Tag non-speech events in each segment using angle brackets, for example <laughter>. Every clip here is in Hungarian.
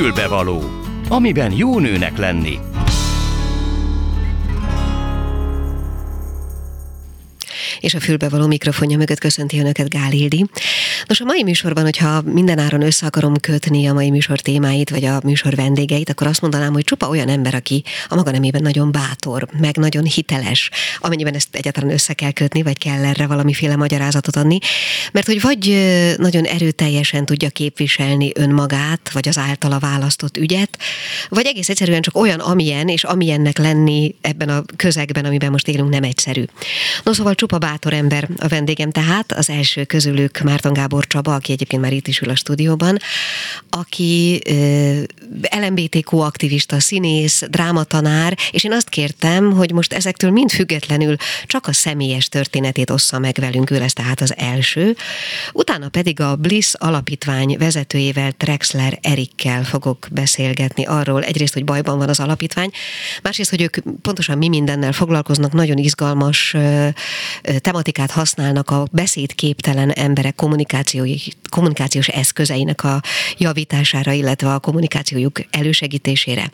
Fülbevaló, amiben jó nőnek lenni. és a fülbevaló mikrofonja mögött köszönti Önöket Gál Hildi. Nos, a mai műsorban, hogyha mindenáron össze akarom kötni a mai műsor témáit, vagy a műsor vendégeit, akkor azt mondanám, hogy csupa olyan ember, aki a maga nemében nagyon bátor, meg nagyon hiteles, amennyiben ezt egyáltalán össze kell kötni, vagy kell erre valamiféle magyarázatot adni, mert hogy vagy nagyon erőteljesen tudja képviselni önmagát, vagy az általa választott ügyet, vagy egész egyszerűen csak olyan, amilyen, és amilyennek lenni ebben a közegben, amiben most élünk, nem egyszerű. No, szóval csupa bátor ember a vendégem tehát, az első közülük Márton Gábor Csaba, aki egyébként már itt is ül a stúdióban, aki LMBTQ aktivista, színész, drámatanár, és én azt kértem, hogy most ezektől mind függetlenül csak a személyes történetét ossza meg velünk, ő lesz tehát az első. Utána pedig a Bliss alapítvány vezetőjével, Trexler Erikkel fogok beszélgetni arról, egyrészt, hogy bajban van az alapítvány, másrészt, hogy ők pontosan mi mindennel foglalkoznak, nagyon izgalmas tematikát használnak a beszédképtelen emberek kommunikációs eszközeinek a javítására, illetve a kommunikációjuk elősegítésére.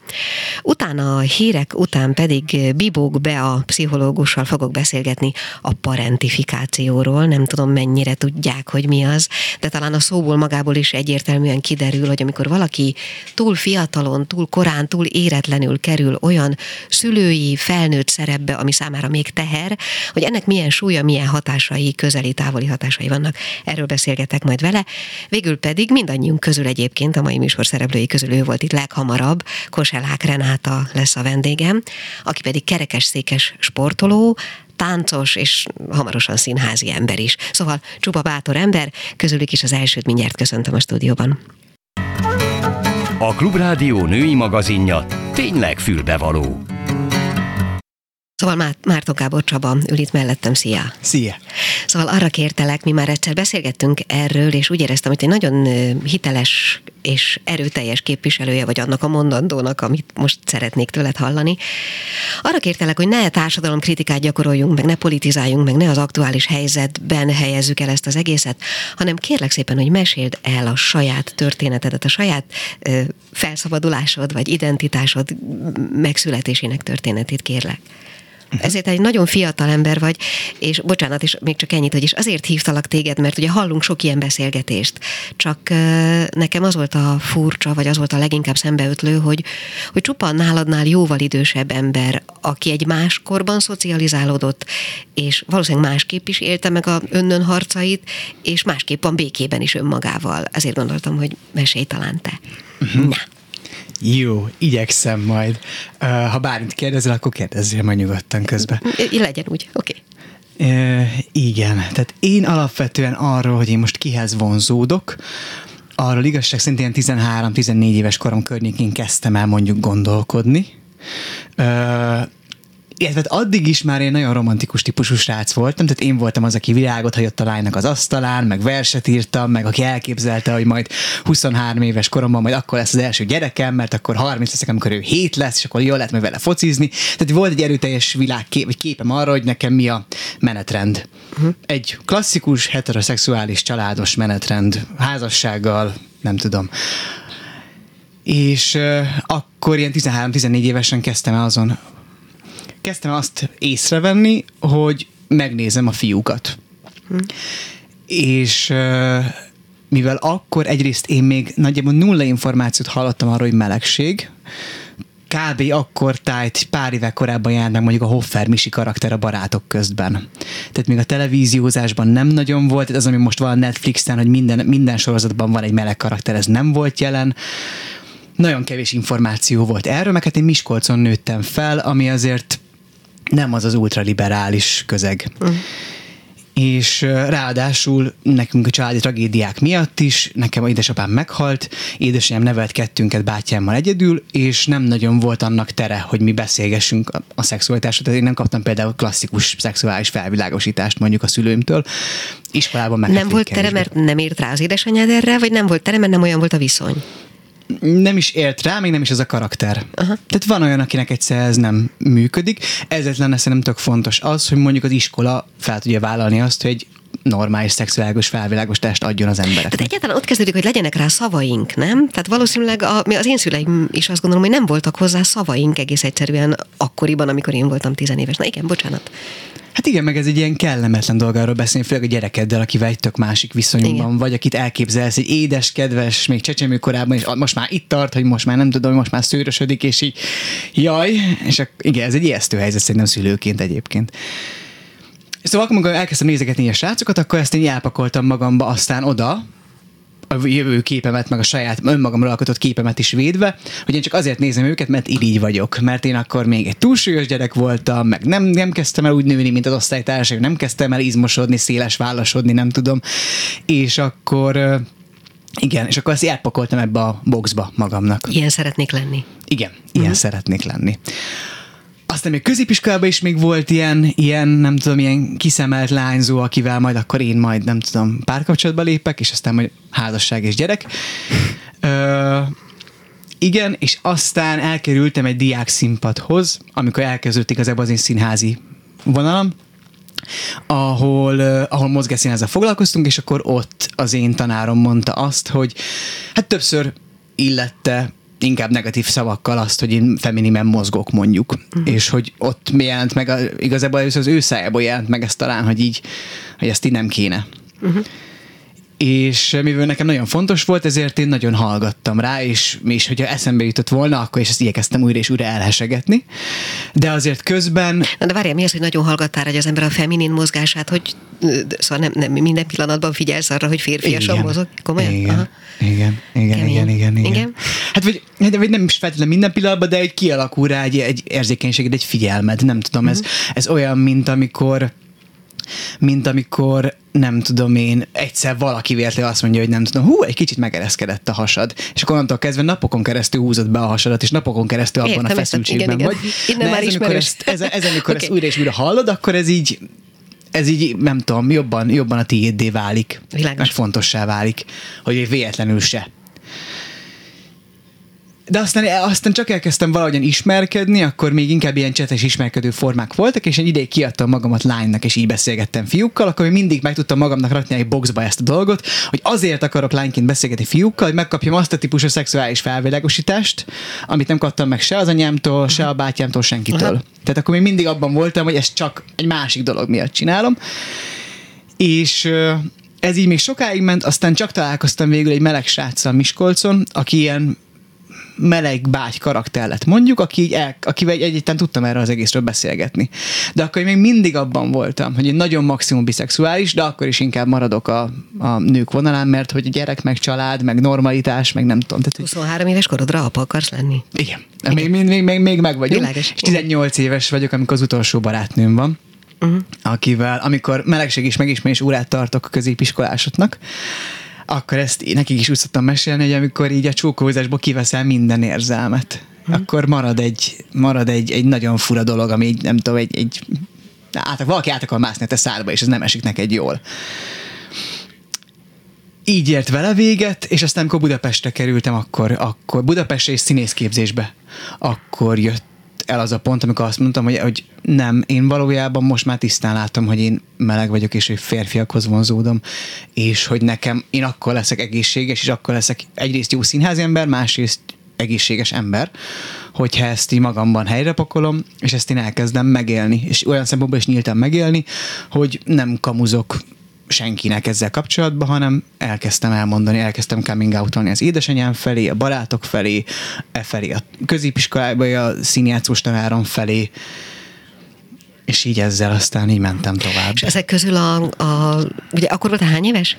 Utána a hírek után pedig Bibók be a pszichológussal fogok beszélgetni a parentifikációról. Nem tudom mennyire tudják, hogy mi az, de talán a szóból magából is egyértelműen kiderül, hogy amikor valaki túl fiatalon, túl korán, túl éretlenül kerül olyan szülői, felnőtt szerepbe, ami számára még teher, hogy ennek milyen súlya, milyen hatásai, közeli, távoli hatásai vannak. Erről beszélgetek majd vele. Végül pedig mindannyiunk közül egyébként, a mai műsor szereplői közül ő volt itt leghamarabb, Koselák Renáta lesz a vendégem, aki pedig kerekesszékes sportoló, táncos és hamarosan színházi ember is. Szóval csupa bátor ember, közülük is az elsőt mindjárt köszöntöm a stúdióban. A Klubrádió női magazinja tényleg fülbevaló. Szóval Márton Gábor Csaba ül itt mellettem, szia! Szia! Szóval arra kértelek, mi már egyszer beszélgettünk erről, és úgy éreztem, hogy egy nagyon hiteles és erőteljes képviselője vagy annak a mondandónak, amit most szeretnék tőled hallani. Arra kértelek, hogy ne társadalom kritikát gyakoroljunk, meg ne politizáljunk, meg ne az aktuális helyzetben helyezzük el ezt az egészet, hanem kérlek szépen, hogy meséld el a saját történetedet, a saját ö, felszabadulásod vagy identitásod megszületésének történetét, kérlek. Ezért egy nagyon fiatal ember vagy, és bocsánat, és még csak ennyit, hogy is azért hívtalak téged, mert ugye hallunk sok ilyen beszélgetést, csak nekem az volt a furcsa, vagy az volt a leginkább szembeötlő, hogy, hogy csupán náladnál jóval idősebb ember, aki egy más korban szocializálódott, és valószínűleg másképp is élte meg a önnön harcait, és másképp van békében is önmagával. Ezért gondoltam, hogy mesélj talán te. Uh-huh. Na. Jó, igyekszem majd. Uh, ha bármit kérdezel, akkor kérdezzél majd nyugodtan közben. Legyen úgy, oké. Okay. Igen, tehát én alapvetően arról, hogy én most kihez vonzódok, arról igazság szerint 13-14 éves korom környékén kezdtem el mondjuk gondolkodni. Illetve addig is már én nagyon romantikus típusú srác voltam, tehát én voltam az, aki virágot hagyott a lánynak az asztalán, meg verset írtam, meg aki elképzelte, hogy majd 23 éves koromban majd akkor lesz az első gyerekem, mert akkor 30 leszek, amikor ő 7 lesz, és akkor jól lehet majd vele focizni. Tehát volt egy erőteljes világkép, vagy képem arra, hogy nekem mi a menetrend. Uh-huh. Egy klasszikus, heteroszexuális, családos menetrend, házassággal, nem tudom. És uh, akkor ilyen 13-14 évesen kezdtem el azon kezdtem azt észrevenni, hogy megnézem a fiúkat. Hm. És mivel akkor egyrészt én még nagyjából nulla információt hallottam arról, hogy melegség, kb. akkor tájt pár éve korábban járt meg mondjuk a Hoffer Misi karakter a barátok közben. Tehát még a televíziózásban nem nagyon volt, ez az, ami most van a Netflixen, hogy minden, minden sorozatban van egy meleg karakter, ez nem volt jelen. Nagyon kevés információ volt erről, meg hát én Miskolcon nőttem fel, ami azért nem az az ultraliberális közeg. Uh. És ráadásul nekünk a családi tragédiák miatt is, nekem a édesapám meghalt, édesanyám nevelt kettőnket bátyámmal egyedül, és nem nagyon volt annak tere, hogy mi beszélgessünk a, a szexualitásról. Tehát én nem kaptam például klasszikus szexuális felvilágosítást mondjuk a szülőimtől. Iskolában meg. Nem volt tere, mert nem írt rá az édesanyád erre, vagy nem volt tere, mert nem olyan volt a viszony? Nem is élt rá, még nem is ez a karakter. Aha. Tehát van olyan, akinek egyszer ez nem működik. Ezért lenne szerintem tök fontos az, hogy mondjuk az iskola fel tudja vállalni azt, hogy egy normális szexuális felvilágosítást adjon az embereknek. Tehát egyáltalán ott kezdődik, hogy legyenek rá szavaink, nem? Tehát valószínűleg a, mi az én szüleim is azt gondolom, hogy nem voltak hozzá szavaink egész egyszerűen akkoriban, amikor én voltam tizenéves. Na igen, bocsánat. Hát igen, meg ez egy ilyen kellemetlen dolog arról beszélni, főleg a gyerekeddel, akivel egy tök másik viszonyban igen. vagy, akit elképzelsz, egy édes, kedves, még csecsemő korában, és most már itt tart, hogy most már nem tudom, hogy most már szőrösödik, és így jaj, és akkor, igen, ez egy ijesztő helyzet szerintem szülőként egyébként. Szóval akkor, amikor elkezdtem nézegetni a srácokat, akkor ezt én elpakoltam magamba aztán oda, a jövő képemet, meg a saját önmagamról alkotott képemet is védve, hogy én csak azért nézem őket, mert így vagyok. Mert én akkor még egy túlsúlyos gyerek voltam, meg nem, nem kezdtem el úgy nőni, mint az osztálytársak, nem kezdtem el izmosodni, széles vállasodni, nem tudom. És akkor igen, és akkor ezt elpakoltam ebbe a boxba magamnak. Ilyen szeretnék lenni. Igen, ilyen uh-huh. szeretnék lenni. Aztán még középiskolában is még volt ilyen, ilyen, nem tudom, ilyen kiszemelt lányzó, akivel majd akkor én majd, nem tudom, párkapcsolatba lépek, és aztán majd házasság és gyerek. Ö, igen, és aztán elkerültem egy diák színpadhoz, amikor elkezdődött igazából az én színházi vonalam, ahol, ahol mozgásszínházzal foglalkoztunk, és akkor ott az én tanárom mondta azt, hogy hát többször illette inkább negatív szavakkal azt, hogy én feminimen mozgok mondjuk, uh-huh. és hogy ott jelent meg, a, igazából az ő szájából jelent meg ezt talán, hogy így, hogy ezt így nem kéne. Uh-huh és mivel nekem nagyon fontos volt, ezért én nagyon hallgattam rá, és, és hogyha eszembe jutott volna, akkor is ezt igyekeztem újra és újra elhesegetni. De azért közben... Na de várjál, mi az, hogy nagyon hallgattál hogy az ember a feminin mozgását, hogy szóval nem, nem minden pillanatban figyelsz arra, hogy férfiasan mozog? Komolyan? Igen. Aha. Igen, igen, igen, igen, igen, igen. Hát vagy, vagy nem is feltétlenül minden pillanatban, de egy kialakul rá egy, egy érzékenységed, egy figyelmed, nem tudom, uh-huh. ez, mhm. ez olyan, mint amikor mint amikor nem tudom én, egyszer valaki véletlenül azt mondja, hogy nem tudom, hú, egy kicsit megereszkedett a hasad, és akkor onnantól kezdve napokon keresztül húzott be a hasadat, és napokon keresztül abban Értem, a feszültségben vagy. Innen már ez, amikor ezt, ez, ez, <laughs> amikor okay. ezt újra és újra hallod, akkor ez így ez így, nem tudom, jobban, jobban a tiéddé válik. Világos. Meg fontossá válik, hogy véletlenül se de aztán, aztán csak elkezdtem valahogyan ismerkedni, akkor még inkább ilyen csetes ismerkedő formák voltak, és egy ideig kiadtam magamat lánynak, és így beszélgettem fiúkkal, akkor mindig meg tudtam magamnak rakni egy boxba ezt a dolgot, hogy azért akarok lányként beszélgetni fiúkkal, hogy megkapjam azt a típusú szexuális felvilágosítást, amit nem kaptam meg se az anyámtól, se a bátyámtól, senkitől. Aha. Tehát akkor még mindig abban voltam, hogy ezt csak egy másik dolog miatt csinálom. És ez így még sokáig ment, aztán csak találkoztam végül egy meleg sráccal Miskolcon, aki ilyen meleg bágy karakter lett, mondjuk, aki így el, akivel egyáltalán tudtam erről az egészről beszélgetni. De akkor még mindig abban voltam, hogy én nagyon maximum biszexuális, de akkor is inkább maradok a, a nők vonalán, mert hogy gyerek, meg család, meg normalitás, meg nem tudom. Tehát, 23 éves korodra apa akarsz lenni? Igen. Igen. Még, még, még, még, még meg vagyok. Világos. És 18 éves vagyok, amikor az utolsó barátnőm van. Uh-huh. akivel, amikor melegség is megismerés órát tartok a középiskolásoknak, akkor ezt nekik is úgy szoktam mesélni, hogy amikor így a csókózásból kiveszel minden érzelmet, hmm. akkor marad egy, marad egy, egy nagyon fura dolog, ami így, nem tudom, egy, egy át, valaki át akar mászni a te szádba, és ez nem esik neked jól. Így ért vele véget, és aztán amikor Budapestre kerültem, akkor, akkor Budapestre és színészképzésbe, akkor jött el az a pont, amikor azt mondtam, hogy, hogy nem, én valójában most már tisztán látom, hogy én meleg vagyok, és hogy férfiakhoz vonzódom, és hogy nekem én akkor leszek egészséges, és akkor leszek egyrészt jó színházi ember, másrészt egészséges ember, hogyha ezt így magamban helyre pakolom, és ezt én elkezdem megélni, és olyan szempontból is nyíltan megélni, hogy nem kamuzok senkinek ezzel kapcsolatban, hanem elkezdtem elmondani, elkezdtem coming out az édesanyám felé, a barátok felé, e felé a középiskolában a színjátszós tanárom felé, és így ezzel aztán így mentem tovább. És ezek közül a, a ugye akkor volt hány éves?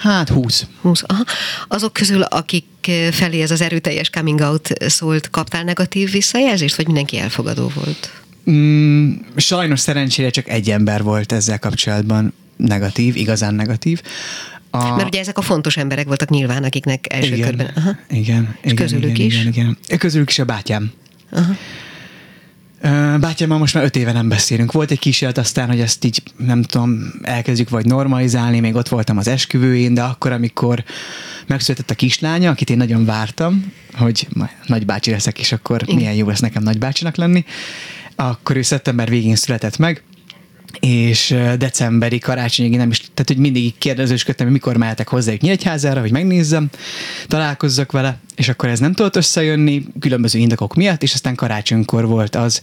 Hát 20. 20, aha. Azok közül, akik felé ez az erőteljes coming out szólt, kaptál negatív visszajelzést, vagy mindenki elfogadó volt? Mm, sajnos szerencsére csak egy ember volt ezzel kapcsolatban negatív, igazán negatív. A... Mert ugye ezek a fontos emberek voltak nyilván, akiknek első igen, körben. Aha. Igen, És igen, közülük igen, is? Igen, igen. Közülük is a bátyám. Aha. Bátyámmal most már öt éve nem beszélünk. Volt egy kísérlet aztán, hogy ezt így nem tudom, elkezdjük vagy normalizálni, még ott voltam az esküvőjén, de akkor, amikor megszületett a kislánya, akit én nagyon vártam, hogy majd nagybácsi leszek, és akkor milyen jó lesz nekem nagybácsinak lenni, akkor ő szeptember végén született meg, és decemberi karácsonyig nem is, tehát hogy mindig kérdezősködtem, hogy mikor mehetek hozzájuk Nyíregyházára, hogy megnézzem, találkozzak vele, és akkor ez nem tudott összejönni különböző indokok miatt, és aztán karácsonykor volt az,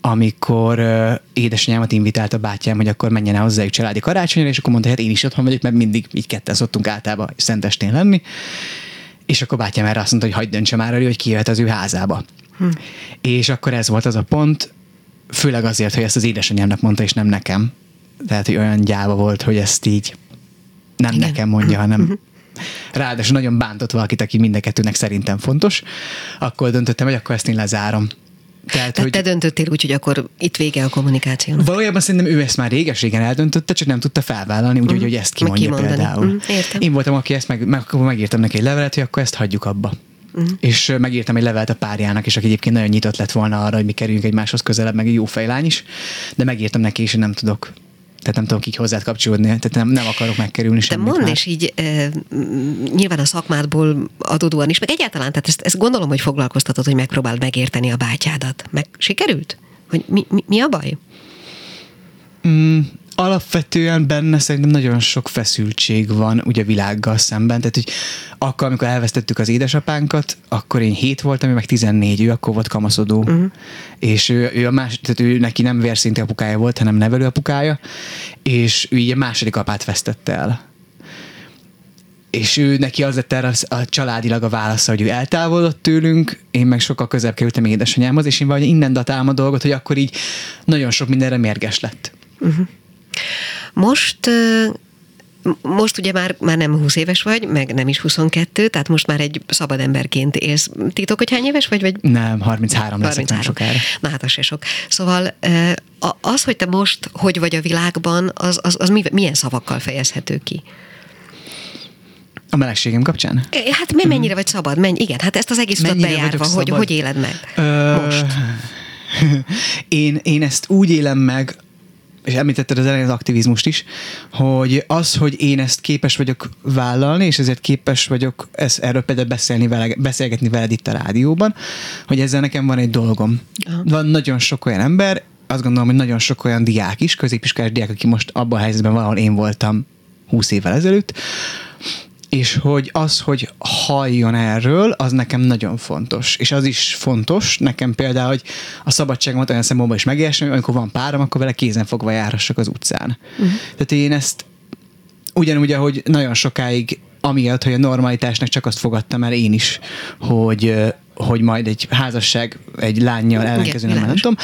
amikor uh, édesanyámat invitált a bátyám, hogy akkor menjen el hozzájuk családi karácsonyra, és akkor mondta, hogy hát én is otthon vagyok, mert mindig így ketten szoktunk általában szentestén lenni. És akkor bátyám erre azt mondta, hogy hagyd döntse már elő, hogy ki jöhet az ő házába. Hm. És akkor ez volt az a pont, főleg azért, hogy ezt az édesanyámnak mondta, és nem nekem. Tehát, hogy olyan gyáva volt, hogy ezt így nem Igen. nekem mondja, hanem uh-huh. ráadásul nagyon bántott valakit, aki mindenkettőnek szerintem fontos, akkor döntöttem, hogy akkor ezt én lezárom. Tehát, Tehát hogy te döntöttél úgy, hogy akkor itt vége a kommunikációnak. Valójában szerintem ő ezt már réges-régen eldöntötte, csak nem tudta felvállalni, úgyhogy uh-huh. hogy ezt kimondja például. Uh-huh. Értem. Én voltam, aki ezt meg, meg, akkor megírtam neki egy levelet, hogy akkor ezt hagyjuk abba. Uh-huh. És megírtam egy levelet a párjának, és aki egyébként nagyon nyitott lett volna arra, hogy mi kerüljünk egymáshoz közelebb, meg egy jó fejlány is, de megírtam neki, és nem tudok tehát nem tudok így hozzád kapcsolódni, tehát nem, nem akarok megkerülni semmit. De mondd, már. és így e, nyilván a szakmádból adódóan is, meg egyáltalán, tehát ezt, ezt gondolom, hogy foglalkoztatod, hogy megpróbáld megérteni a bátyádat. Meg sikerült? Hogy mi, mi, mi a baj? Mm, alapvetően benne szerintem nagyon sok feszültség van ugye a világgal szemben, tehát hogy akkor, amikor elvesztettük az édesapánkat, akkor én 7 voltam, ő meg 14, ő akkor volt kamaszodó, uh-huh. és ő, ő, a más, tehát ő neki nem vérszinti apukája volt, hanem nevelő apukája, és ő így a második apát vesztette el és ő neki az lett erre a családilag a válasza, hogy ő eltávolodott tőlünk, én meg sokkal közelebb kerültem édesanyámhoz, és én valahogy innen datálom a dolgot, hogy akkor így nagyon sok mindenre mérges lett. Uh-huh. Most most ugye már, már nem 20 éves vagy, meg nem is 22, tehát most már egy szabad emberként élsz. Titok, hogy hány éves vagy? vagy? Nem, 33 leszek 33. nem sokára. Na hát az se sok. Szóval az, hogy te most hogy vagy a világban, az, az, az milyen szavakkal fejezhető ki? A melegségem kapcsán? Hát mennyire uh-huh. vagy szabad? Menj, igen, hát ezt az egész utat bejárva, hogy, hogy éled meg Ö... most? <laughs> én, én ezt úgy élem meg, és említetted az elején az aktivizmust is, hogy az, hogy én ezt képes vagyok vállalni, és ezért képes vagyok ezt, erről például beszélni vele, beszélgetni veled itt a rádióban, hogy ezzel nekem van egy dolgom. Aha. Van nagyon sok olyan ember, azt gondolom, hogy nagyon sok olyan diák is, középiskolás diák, aki most abban a helyzetben van, ahol én voltam 20 évvel ezelőtt, és hogy az, hogy halljon erről, az nekem nagyon fontos. És az is fontos nekem például, hogy a szabadságomat olyan szempontból is hogy amikor van párom, akkor vele kézen fogva járhassak az utcán. Uh-huh. Tehát én ezt ugyanúgy, ahogy nagyon sokáig amiatt, hogy a normalitásnak csak azt fogadtam el én is, hogy hogy majd egy házasság egy lányjal ellenkező, nem tudom.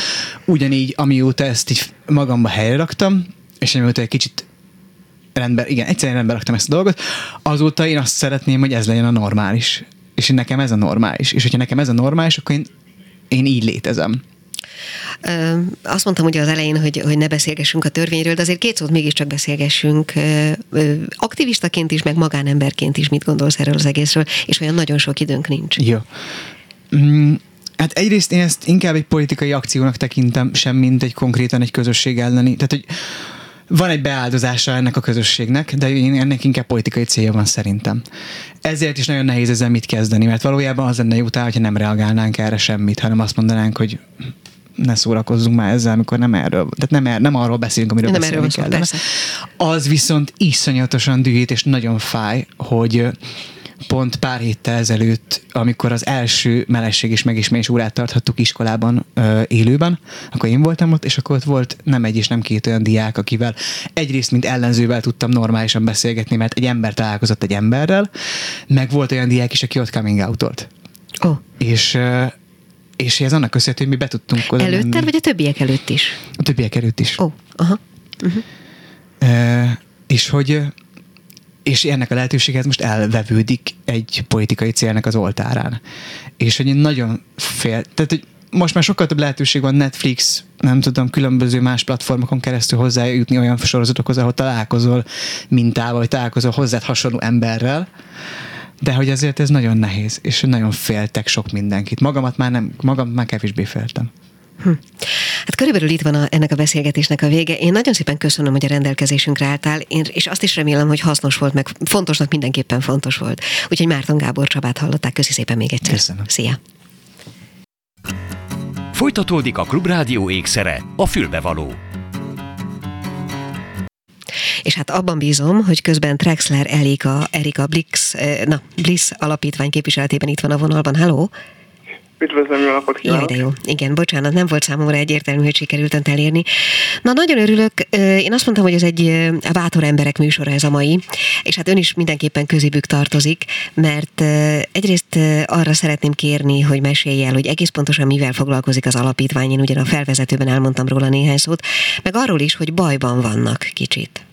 Ugyanígy, amióta ezt így magamba helyre raktam, és amióta egy kicsit rendben, igen, egyszerűen rendben raktam ezt a dolgot, azóta én azt szeretném, hogy ez legyen a normális. És nekem ez a normális. És hogyha nekem ez a normális, akkor én, én így létezem. Azt mondtam ugye az elején, hogy, hogy ne beszélgessünk a törvényről, de azért két szót mégiscsak beszélgessünk. Aktivistaként is, meg magánemberként is mit gondolsz erről az egészről, és olyan nagyon sok időnk nincs. Jó. Mm, hát egyrészt én ezt inkább egy politikai akciónak tekintem, sem mint egy konkrétan egy közösség elleni. Tehát, hogy van egy beáldozása ennek a közösségnek, de ennek inkább politikai célja van szerintem. Ezért is nagyon nehéz ezzel mit kezdeni, mert valójában az lenne jó tál, hogyha nem reagálnánk erre semmit, hanem azt mondanánk, hogy ne szórakozzunk már ezzel, amikor nem erről, tehát nem, er, nem arról beszélünk, amiről nem beszélni kell. Az viszont iszonyatosan dühít, és nagyon fáj, hogy pont pár héttel ezelőtt, amikor az első melesség és megismerés órát tarthattuk iskolában ö, élőben, akkor én voltam ott, és akkor ott volt nem egy és nem két olyan diák, akivel egyrészt, mint ellenzővel tudtam normálisan beszélgetni, mert egy ember találkozott egy emberrel, meg volt olyan diák is, aki ott coming out Oh. És és ez annak köszönhető, hogy mi be tudtunk oda Előtte, menni. vagy a többiek előtt is? A többiek előtt is. Ó, oh, aha. Uh-huh. E, és hogy és ennek a lehetőséghez most elvevődik egy politikai célnak az oltárán. És hogy én nagyon fél, tehát hogy most már sokkal több lehetőség van Netflix, nem tudom, különböző más platformokon keresztül hozzájutni olyan sorozatokhoz, ahol találkozol mintával, vagy találkozol hozzád hasonló emberrel, de hogy azért ez nagyon nehéz, és nagyon féltek sok mindenkit. Magamat már nem, magam már kevésbé féltem. Hm. Hát körülbelül itt van a, ennek a beszélgetésnek a vége. Én nagyon szépen köszönöm, hogy a rendelkezésünkre álltál, én, és azt is remélem, hogy hasznos volt, meg fontosnak mindenképpen fontos volt. Úgyhogy Márton Gábor Csabát hallották. Köszi szépen még egyszer. Köszönöm. Szia! Folytatódik a Klubrádió ékszere, a fülbevaló. és hát abban bízom, hogy közben Trexler Erika, Erika Blix, na, Bliss alapítvány képviseletében itt van a vonalban. Halló! Üdvözlöm, jó napot kívánok! Jaj, de jó. Igen, bocsánat, nem volt számomra egyértelmű, hogy sikerült elérni. Na, nagyon örülök. Én azt mondtam, hogy ez egy bátor emberek műsora ez a mai, és hát ön is mindenképpen közébük tartozik, mert egyrészt arra szeretném kérni, hogy mesélj el, hogy egész pontosan mivel foglalkozik az alapítvány. Én ugyan a felvezetőben elmondtam róla néhány szót, meg arról is, hogy bajban vannak kicsit.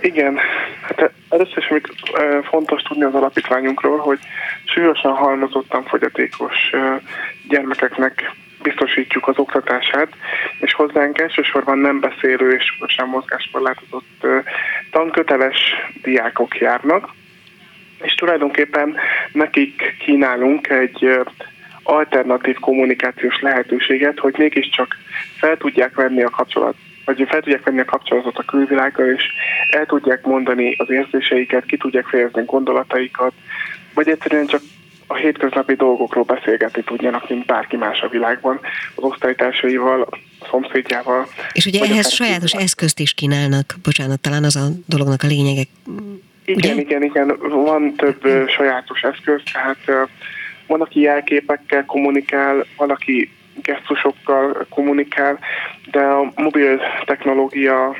Igen, hát először is még fontos tudni az alapítványunkról, hogy súlyosan halmozottan fogyatékos gyermekeknek biztosítjuk az oktatását, és hozzánk elsősorban nem beszélő és sem mozgáskorlátozott tanköteles diákok járnak, és tulajdonképpen nekik kínálunk egy alternatív kommunikációs lehetőséget, hogy mégiscsak fel tudják venni a kapcsolat vagy fel tudják venni a kapcsolatot a külvilággal, és el tudják mondani az érzéseiket, ki tudják fejezni gondolataikat, vagy egyszerűen csak a hétköznapi dolgokról beszélgetni tudjanak, mint bárki más a világban, az osztálytársaival, a szomszédjával. És ugye ehhez sajátos kíván. eszközt is kínálnak, bocsánat, talán az a dolognak a lényege. Igen, ugye? igen, igen, van több sajátos eszköz, tehát van, aki jelképekkel kommunikál, van, aki gesztusokkal kommunikál, de a mobil technológia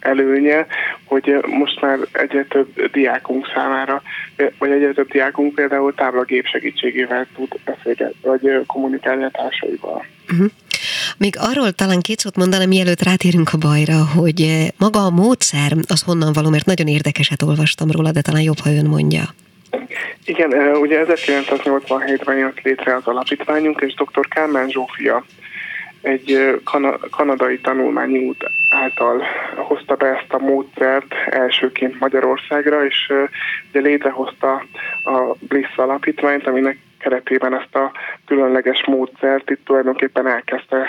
előnye, hogy most már egyre több diákunk számára, vagy egyre több diákunk például táblagép segítségével tud beszélgetni, vagy kommunikálni a társaival. Uh-huh. Még arról talán két szót mondanám, mielőtt rátérünk a bajra, hogy maga a módszer az honnan való, mert nagyon érdekeset olvastam róla, de talán jobb, ha ön mondja. Igen, ugye 1987-ben jött létre az alapítványunk, és dr. Kálmán Zsófia egy kana- kanadai tanulmányi út által hozta be ezt a módszert elsőként Magyarországra, és ugye létrehozta a Bliss alapítványt, aminek keretében ezt a különleges módszert itt tulajdonképpen elkezdte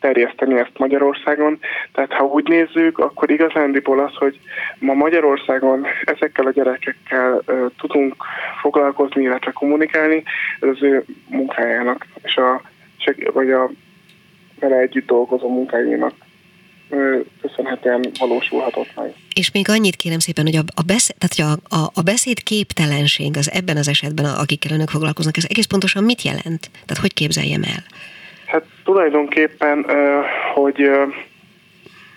terjeszteni ezt Magyarországon. Tehát ha úgy nézzük, akkor igazándiból az, hogy ma Magyarországon ezekkel a gyerekekkel tudunk foglalkozni, illetve kommunikálni, ez az ő munkájának és a, vagy a vele együtt dolgozó munkájának köszönhetően valósulhatott meg. És még annyit kérem szépen, hogy a, a, beszéd, tehát, hogy a, a, a beszéd képtelenség az ebben az esetben, akikkel önök foglalkoznak, ez egész pontosan mit jelent? Tehát hogy képzeljem el? Hát tulajdonképpen, hogy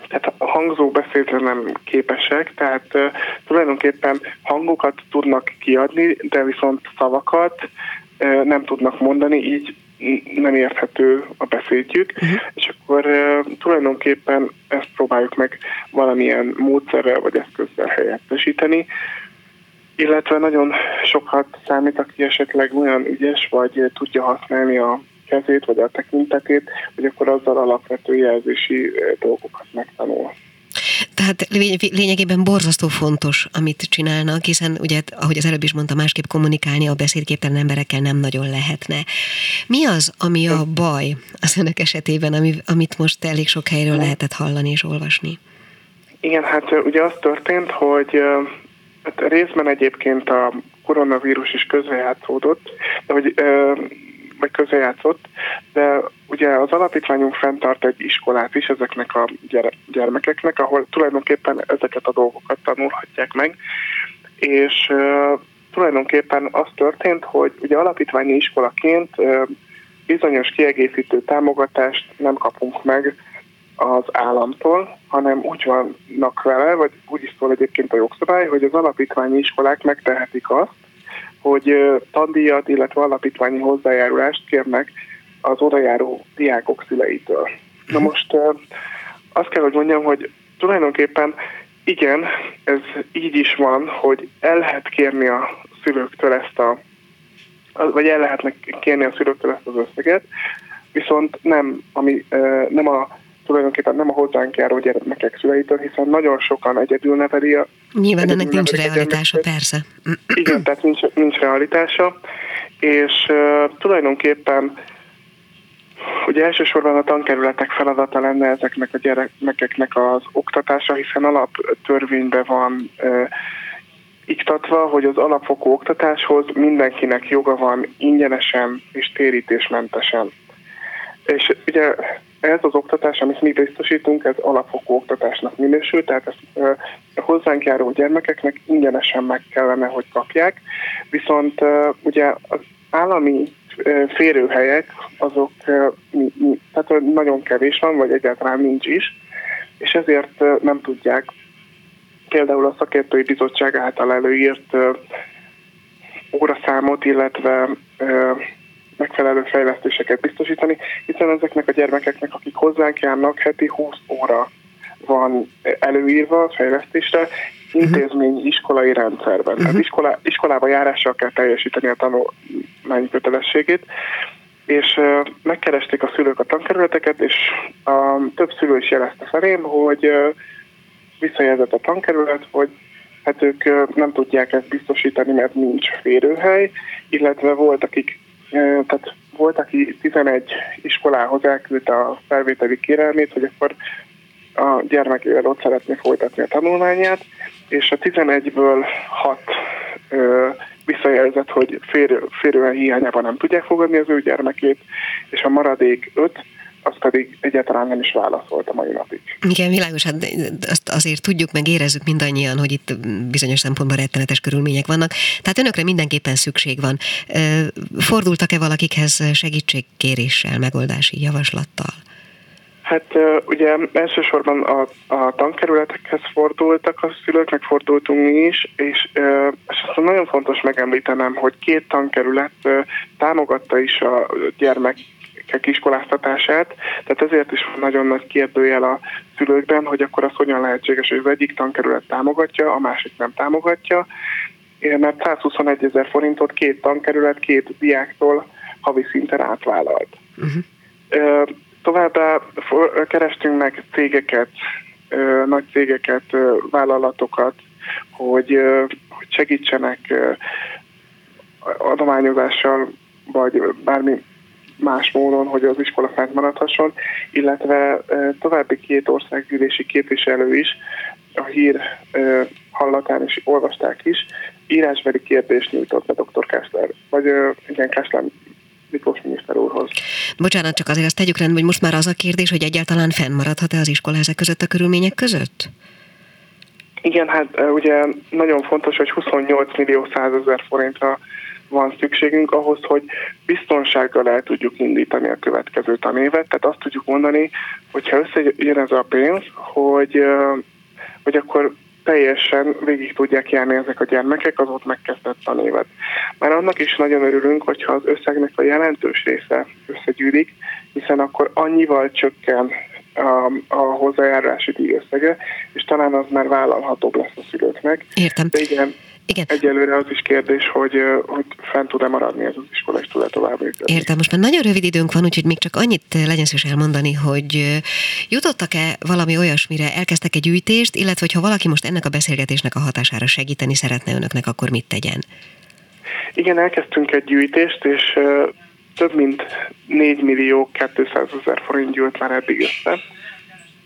tehát a hangzó beszédre nem képesek, tehát tulajdonképpen hangokat tudnak kiadni, de viszont szavakat nem tudnak mondani, így nem érthető a beszédjük, uh-huh. és akkor tulajdonképpen ezt próbáljuk meg valamilyen módszerrel vagy eszközzel helyettesíteni, illetve nagyon sokat számít, aki esetleg olyan ügyes, vagy tudja használni a kezét, vagy a tekintetét, hogy akkor azzal alapvető jelzési dolgokat megtanul. Tehát lényegében borzasztó fontos, amit csinálnak, hiszen ugye, ahogy az előbb is mondta, másképp kommunikálni a beszédképtelen emberekkel nem nagyon lehetne. Mi az, ami a baj az önök esetében, ami, amit most elég sok helyről lehetett hallani és olvasni? Igen, hát ugye az történt, hogy hát részben egyébként a koronavírus is közrejátszódott, de hogy vagy közrejátszott, de ugye az alapítványunk fenntart egy iskolát is ezeknek a gyermekeknek, ahol tulajdonképpen ezeket a dolgokat tanulhatják meg, és uh, tulajdonképpen az történt, hogy ugye alapítványi iskolaként uh, bizonyos kiegészítő támogatást nem kapunk meg az államtól, hanem úgy vannak vele, vagy úgy is szól egyébként a jogszabály, hogy az alapítványi iskolák megtehetik azt, hogy tandíjat, illetve alapítványi hozzájárulást kérnek az odajáró diákok szüleitől. Na mhm. most azt kell, hogy mondjam, hogy tulajdonképpen igen, ez így is van, hogy el lehet kérni a szülőktől ezt a, vagy el lehetnek kérni a szülőktől ezt az összeget, viszont nem, ami, nem a tulajdonképpen nem a hozzánk járó gyermekek szüleitől, hiszen nagyon sokan egyedül neveli a... Nyilván ennek nincs realitása, persze. Igen, tehát nincs, nincs realitása, és uh, tulajdonképpen Ugye elsősorban a tankerületek feladata lenne ezeknek a gyerekeknek az oktatása, hiszen alaptörvényben van uh, iktatva, hogy az alapfokú oktatáshoz mindenkinek joga van ingyenesen és térítésmentesen. És ugye ez az oktatás, amit mi biztosítunk, ez alapfokú oktatásnak minősül, tehát ezt hozzánk járó gyermekeknek ingyenesen meg kellene, hogy kapják. Viszont ugye az állami férőhelyek, azok tehát nagyon kevés van, vagy egyáltalán nincs is, és ezért nem tudják például a szakértői bizottság által előírt óraszámot, illetve megfelelő fejlesztéseket biztosítani, hiszen ezeknek a gyermekeknek, akik hozzánk járnak, heti 20 óra van előírva a fejlesztésre, intézmény iskolai rendszerben. Tehát iskola, iskolába járással kell teljesíteni a tanulmányi kötelességét, és uh, megkeresték a szülők a tankerületeket, és a több szülő is jelezte felém, hogy uh, visszajelzett a tankerület, hogy hát ők uh, nem tudják ezt biztosítani, mert nincs férőhely, illetve volt, akik tehát volt, aki 11 iskolához elküldte a felvételi kérelmét, hogy akkor a gyermekével ott szeretné folytatni a tanulmányát, és a 11-ből 6 ö, visszajelzett, hogy férő, férően hiányában nem tudják fogadni az ő gyermekét, és a maradék 5 az pedig egyáltalán nem is válaszolt a mai napig. Igen, világos, hát azt azért tudjuk, meg érezzük mindannyian, hogy itt bizonyos szempontból rettenetes körülmények vannak. Tehát önökre mindenképpen szükség van. Fordultak-e valakikhez segítségkéréssel, megoldási javaslattal? Hát ugye elsősorban a, a tankerületekhez fordultak a szülők, meg fordultunk mi is, és, és azt nagyon fontos megemlítenem, hogy két tankerület támogatta is a gyermek iskoláztatását, tehát ezért is van nagyon nagy kérdőjel a szülőkben, hogy akkor az hogyan lehetséges, hogy az egyik tankerület támogatja, a másik nem támogatja, mert 121 ezer forintot két tankerület két diáktól havi szinten átvállalt. Uh-huh. Továbbá kerestünk meg cégeket, nagy cégeket, vállalatokat, hogy, hogy segítsenek adományozással, vagy bármi más módon, hogy az iskola fennmaradhasson, illetve további két országgyűlési képviselő is a hír hallatán is olvasták is, írásbeli kérdést nyújtott be dr. Kessler, vagy igen, Kessler Miklós miniszter úrhoz. Bocsánat, csak azért azt tegyük rendben, hogy most már az a kérdés, hogy egyáltalán fennmaradhat-e az iskola ezek között a körülmények között? Igen, hát ugye nagyon fontos, hogy 28 millió százezer forintra van szükségünk ahhoz, hogy biztonsággal el tudjuk indítani a következő tanévet. Tehát azt tudjuk mondani, hogy ha összejön ez a pénz, hogy, hogy akkor teljesen végig tudják járni ezek a gyermekek az ott megkezdett tanévet. Már annak is nagyon örülünk, hogyha az összegnek a jelentős része összegyűlik, hiszen akkor annyival csökken a, a hozzájárulási díj összege, és talán az már vállalhatóbb lesz a szülőknek. Értem. De igen, igen. Egyelőre az is kérdés, hogy, hogy fent tud-e maradni ez az iskola, és tud-e tovább működni. Értem, most már nagyon rövid időnk van, úgyhogy még csak annyit legyen szíves elmondani, hogy jutottak-e valami olyasmire, elkezdtek egy gyűjtést, illetve hogyha valaki most ennek a beszélgetésnek a hatására segíteni szeretne önöknek, akkor mit tegyen? Igen, elkezdtünk egy gyűjtést, és több mint 4 millió 200 ezer forint gyűlt már eddig össze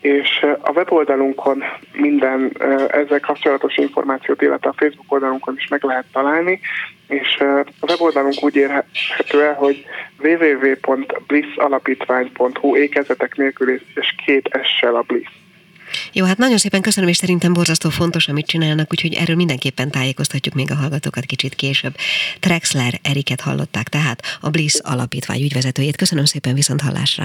és a weboldalunkon minden ezzel kapcsolatos információt, illetve a Facebook oldalunkon is meg lehet találni, és a weboldalunk úgy érhető el, hogy www.blissalapítvány.hu ékezetek nélkül és két essel a Bliss. Jó, hát nagyon szépen köszönöm, és szerintem borzasztó fontos, amit csinálnak, úgyhogy erről mindenképpen tájékoztatjuk még a hallgatókat kicsit később. Trexler Eriket hallották, tehát a Bliss alapítvány ügyvezetőjét. Köszönöm szépen viszont hallásra.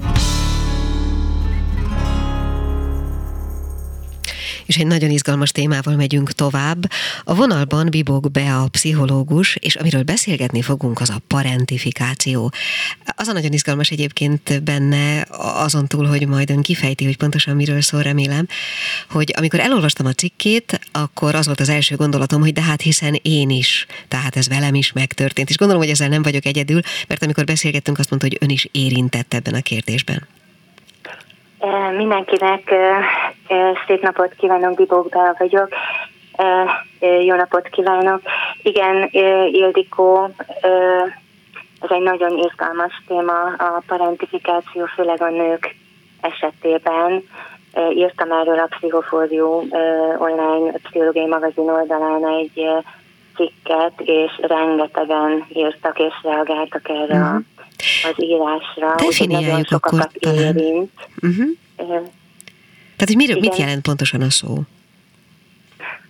És egy nagyon izgalmas témával megyünk tovább. A vonalban bibog be a pszichológus, és amiről beszélgetni fogunk, az a parentifikáció. Az a nagyon izgalmas egyébként benne, azon túl, hogy majd ön kifejti, hogy pontosan miről szól, remélem, hogy amikor elolvastam a cikkét, akkor az volt az első gondolatom, hogy de hát hiszen én is, tehát ez velem is megtörtént. És gondolom, hogy ezzel nem vagyok egyedül, mert amikor beszélgettünk, azt mondta, hogy ön is érintett ebben a kérdésben. Mindenkinek szép napot kívánok, Bibók vagyok. Jó napot kívánok. Igen, Ildikó, ez egy nagyon izgalmas téma, a parentifikáció, főleg a nők esetében. Írtam erről a Pszichofórió online pszichológiai magazin oldalán egy cikket, és rengetegen írtak és reagáltak erre uh-huh. Az írásra. Definiáljuk akkor talán. Érint. Uh-huh. Tehát, hogy miről, mit jelent pontosan a szó?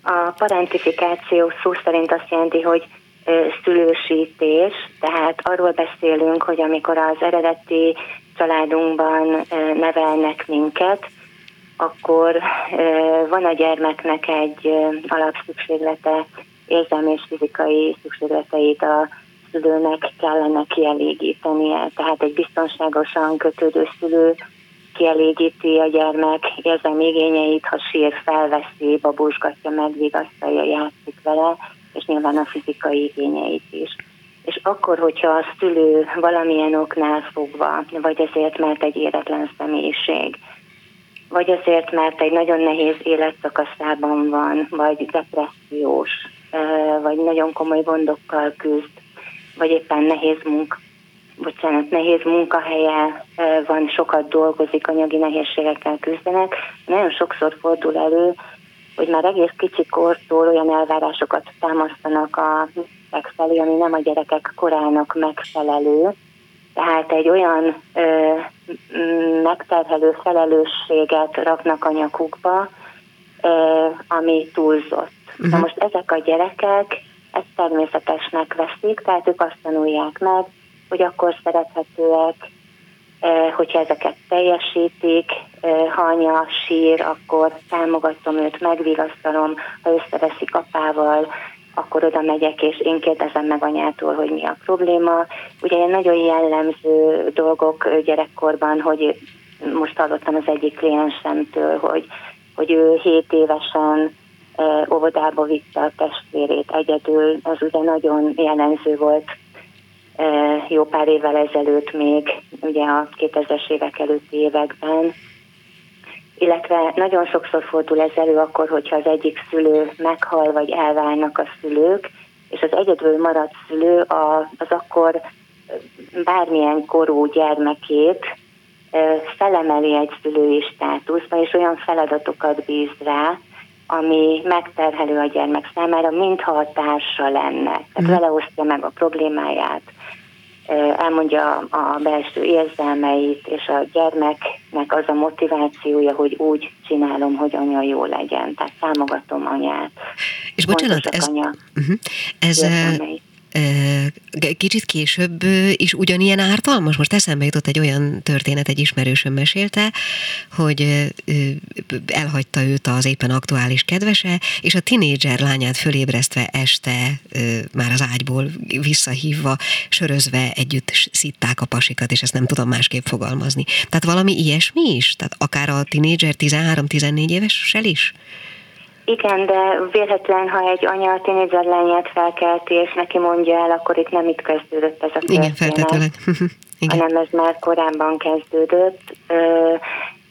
A parentifikáció szó szerint azt jelenti, hogy szülősítés, tehát arról beszélünk, hogy amikor az eredeti családunkban nevelnek minket, akkor van a gyermeknek egy alapszükséglete, érzelmi és fizikai szükségleteit a szülőnek kellene kielégítenie. Tehát egy biztonságosan kötődő szülő kielégíti a gyermek érzelmi igényeit, ha sír, felveszi, babusgatja, megvigasztalja, játszik vele, és nyilván a fizikai igényeit is. És akkor, hogyha a szülő valamilyen oknál fogva, vagy ezért, mert egy éretlen személyiség, vagy azért, mert egy nagyon nehéz életszakaszában van, vagy depressziós, vagy nagyon komoly gondokkal küzd, vagy éppen nehéz munka, bocsánat, nehéz munkahelye van, sokat dolgozik, anyagi nehézségekkel küzdenek. Nagyon sokszor fordul elő, hogy már egész kicsi kortól olyan elvárásokat támasztanak a felé, ami nem a gyerekek korának megfelelő. Tehát egy olyan ö, megterhelő felelősséget raknak a nyakukba, ö, ami túlzott. Uh-huh. Na most ezek a gyerekek ezt természetesnek veszik, tehát ők azt tanulják meg, hogy akkor szerethetőek, hogyha ezeket teljesítik, ha anya sír, akkor támogatom őt, megvigasztalom, ha összeveszik apával, akkor oda megyek, és én kérdezem meg anyától, hogy mi a probléma. Ugye ilyen nagyon jellemző dolgok gyerekkorban, hogy most hallottam az egyik kliensemtől, hogy, hogy ő 7 évesen óvodába vitte a testvérét egyedül, az ugye nagyon jellemző volt jó pár évvel ezelőtt még, ugye a 2000-es évek előtti években, illetve nagyon sokszor fordul ez elő akkor, hogyha az egyik szülő meghal, vagy elválnak a szülők, és az egyedül maradt szülő az akkor bármilyen korú gyermekét felemeli egy szülői státuszba, és olyan feladatokat bíz rá, ami megterhelő a gyermek számára, mintha a társa lenne. Tehát mm. vele osztja meg a problémáját, elmondja a belső érzelmeit, és a gyermeknek az a motivációja, hogy úgy csinálom, hogy anya jó legyen. Tehát támogatom anyát. És bocsánat, ez, anya uh-huh, ez, kicsit később is ugyanilyen ártalmas. Most eszembe jutott egy olyan történet, egy ismerősöm mesélte, hogy elhagyta őt az éppen aktuális kedvese, és a tinédzser lányát fölébresztve este már az ágyból visszahívva, sörözve együtt szitták a pasikat, és ezt nem tudom másképp fogalmazni. Tehát valami ilyesmi is? Tehát akár a tinédzser 13-14 évessel is? Igen, de vélhetően, ha egy anya a tínédzser lányát felkelti, és neki mondja el, akkor itt nem itt kezdődött ez a történet. Igen, feltetőleg. <laughs> Igen. hanem ez már korábban kezdődött.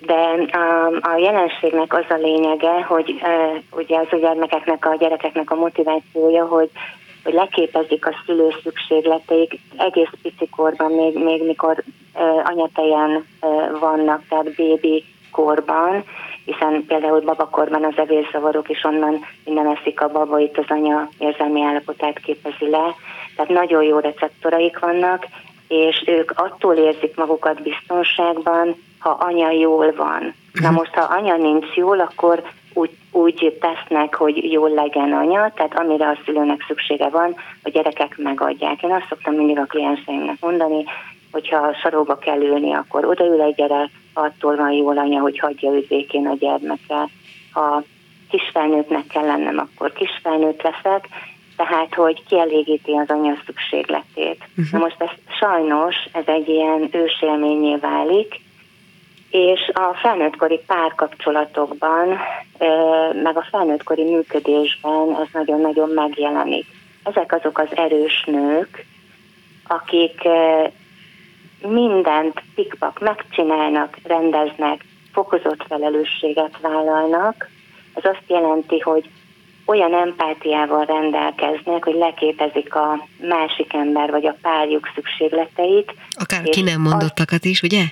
De a, a jelenségnek az a lényege, hogy ugye az gyermekeknek, a gyerekeknek a motivációja, hogy hogy leképezik a szülő szükségleteik egész picikorban, még, még mikor anyatejen vannak, tehát bébi korban, hiszen például babakorban az evészavarok is onnan minden eszik a baba, itt az anya érzelmi állapotát képezi le, tehát nagyon jó receptoraik vannak, és ők attól érzik magukat biztonságban, ha anya jól van. Na mhm. most, ha anya nincs jól, akkor úgy, úgy tesznek, hogy jól legyen anya, tehát amire a szülőnek szüksége van, a gyerekek megadják. Én azt szoktam mindig a klienseimnek mondani, hogyha sarokba kell ülni, akkor odaül egy gyerek, attól van jól anya, hogy hagyja őt a gyermeke. Ha kisfelnőttnek kell lennem, akkor kisfelnőtt leszek, tehát, hogy kielégíti az anya szükségletét. Uh-huh. Na most ez sajnos, ez egy ilyen ősélményé válik, és a felnőttkori párkapcsolatokban, meg a felnőttkori működésben ez nagyon-nagyon megjelenik. Ezek azok az erős nők, akik mindent pikpak megcsinálnak, rendeznek, fokozott felelősséget vállalnak. Ez azt jelenti, hogy olyan empátiával rendelkeznek, hogy leképezik a másik ember vagy a párjuk szükségleteit. Akár ki nem mondottakat is, ugye?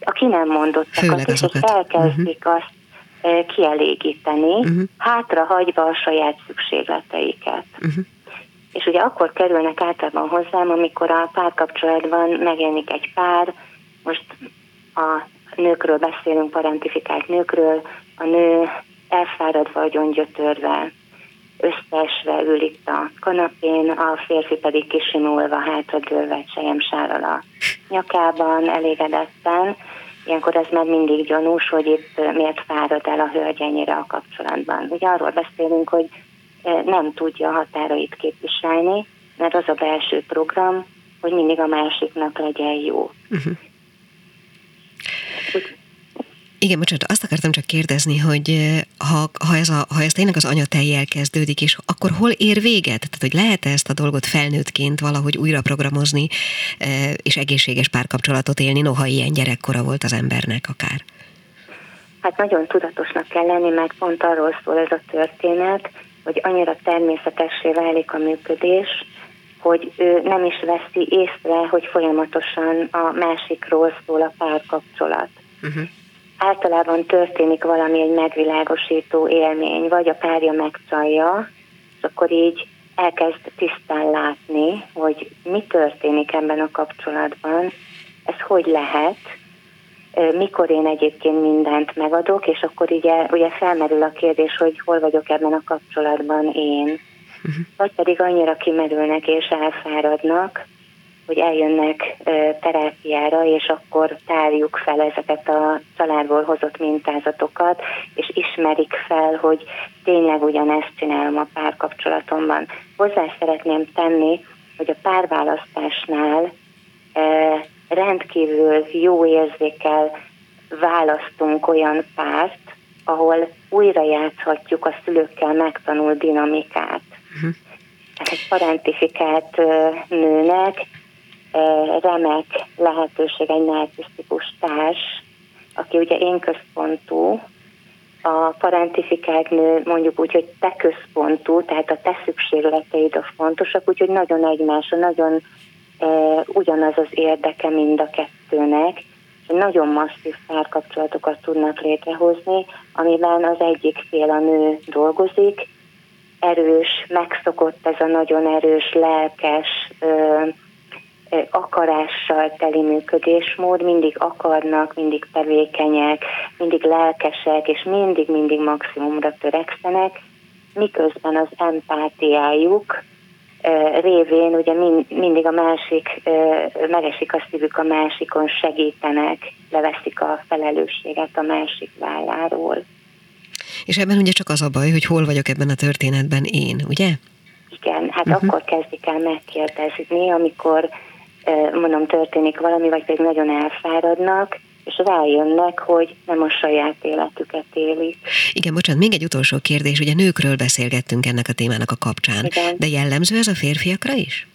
A ki nem mondottakat is, és elkezdik uh-huh. azt kielégíteni, uh-huh. hátra hagyva a saját szükségleteiket. Uh-huh. És ugye akkor kerülnek általában hozzám, amikor a párkapcsolatban megjelenik egy pár, most a nőkről beszélünk, parentifikált nőkről, a nő elfáradva, agyongyötörve, összeesve ül itt a kanapén, a férfi pedig kisimulva, hátradőlve egy sejemsárral a nyakában, elégedetten. Ilyenkor ez már mindig gyanús, hogy itt miért fárad el a hölgy ennyire a kapcsolatban. Ugye arról beszélünk, hogy nem tudja a határait képviselni, mert az a belső program, hogy mindig a másiknak legyen jó. Uh-huh. Igen, bocsánat, azt akartam csak kérdezni, hogy ha, ha, ez, a, ha ez tényleg az anyatejjel kezdődik, és akkor hol ér véget? Tehát, hogy lehet ezt a dolgot felnőttként valahogy újra programozni, és egészséges párkapcsolatot élni, noha ilyen gyerekkora volt az embernek akár? Hát nagyon tudatosnak kell lenni, mert pont arról szól ez a történet, hogy annyira természetessé válik a működés, hogy ő nem is veszi észre, hogy folyamatosan a másikról szól a párkapcsolat. Uh-huh. Általában történik valami egy megvilágosító élmény, vagy a párja megcsalja, és akkor így elkezd tisztán látni, hogy mi történik ebben a kapcsolatban, ez hogy lehet, mikor én egyébként mindent megadok, és akkor ugye, ugye felmerül a kérdés, hogy hol vagyok ebben a kapcsolatban én. Uh-huh. Vagy pedig annyira kimerülnek és elfáradnak, hogy eljönnek terápiára, és akkor tárjuk fel ezeket a családból hozott mintázatokat, és ismerik fel, hogy tényleg ugyanezt csinálom a párkapcsolatomban. Hozzá szeretném tenni, hogy a párválasztásnál rendkívül jó érzékel választunk olyan párt, ahol újra játszhatjuk a szülőkkel megtanult dinamikát. Uh-huh. egy parentifikált nőnek remek lehetőség egy narcisztikus társ, aki ugye én központú, a parentifikált nő mondjuk úgy, hogy te központú, tehát a te szükségleteid a fontosak, úgyhogy nagyon egymásra, nagyon ugyanaz az érdeke mind a kettőnek, nagyon masszív párkapcsolatokat tudnak létrehozni, amiben az egyik fél a nő dolgozik, erős, megszokott ez a nagyon erős, lelkes, akarással teli működésmód, mindig akarnak, mindig tevékenyek, mindig lelkesek, és mindig-mindig maximumra törekszenek, miközben az empátiájuk révén ugye mindig a másik, megesik a szívük a másikon, segítenek, leveszik a felelősséget a másik válláról. És ebben ugye csak az a baj, hogy hol vagyok ebben a történetben én, ugye? Igen, hát uh-huh. akkor kezdik el megkérdezni, amikor mondom, történik valami, vagy pedig nagyon elfáradnak, és rájönnek, hogy nem a saját életüket élik. Igen, bocsánat, még egy utolsó kérdés. Ugye nőkről beszélgettünk ennek a témának a kapcsán, Igen. de jellemző ez a férfiakra is?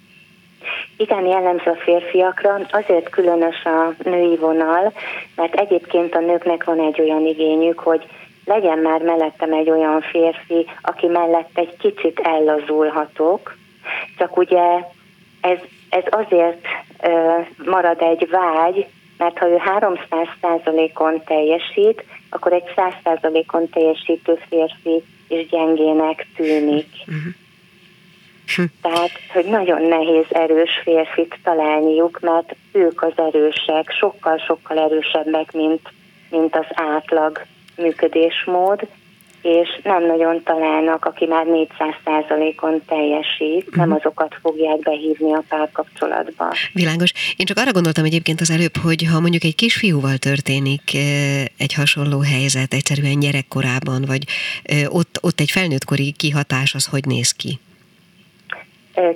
Igen, jellemző a férfiakra, azért különös a női vonal, mert egyébként a nőknek van egy olyan igényük, hogy legyen már mellettem egy olyan férfi, aki mellett egy kicsit ellazulhatok, csak ugye ez ez azért marad egy vágy, mert ha ő 300%-on teljesít, akkor egy 100%-on teljesítő férfi is gyengének tűnik. Uh-huh. Tehát, hogy nagyon nehéz erős férfit találniuk, mert ők az erősek, sokkal-sokkal erősebbek, mint, mint az átlag működésmód, és nem nagyon találnak, aki már 400%-on teljesít, uh-huh. nem azokat fogják behívni a párkapcsolatba. Világos. Én csak arra gondoltam egyébként az előbb, hogy ha mondjuk egy kisfiúval történik egy hasonló helyzet, egyszerűen gyerekkorában, vagy ott, ott egy felnőttkori kihatás, az hogy néz ki?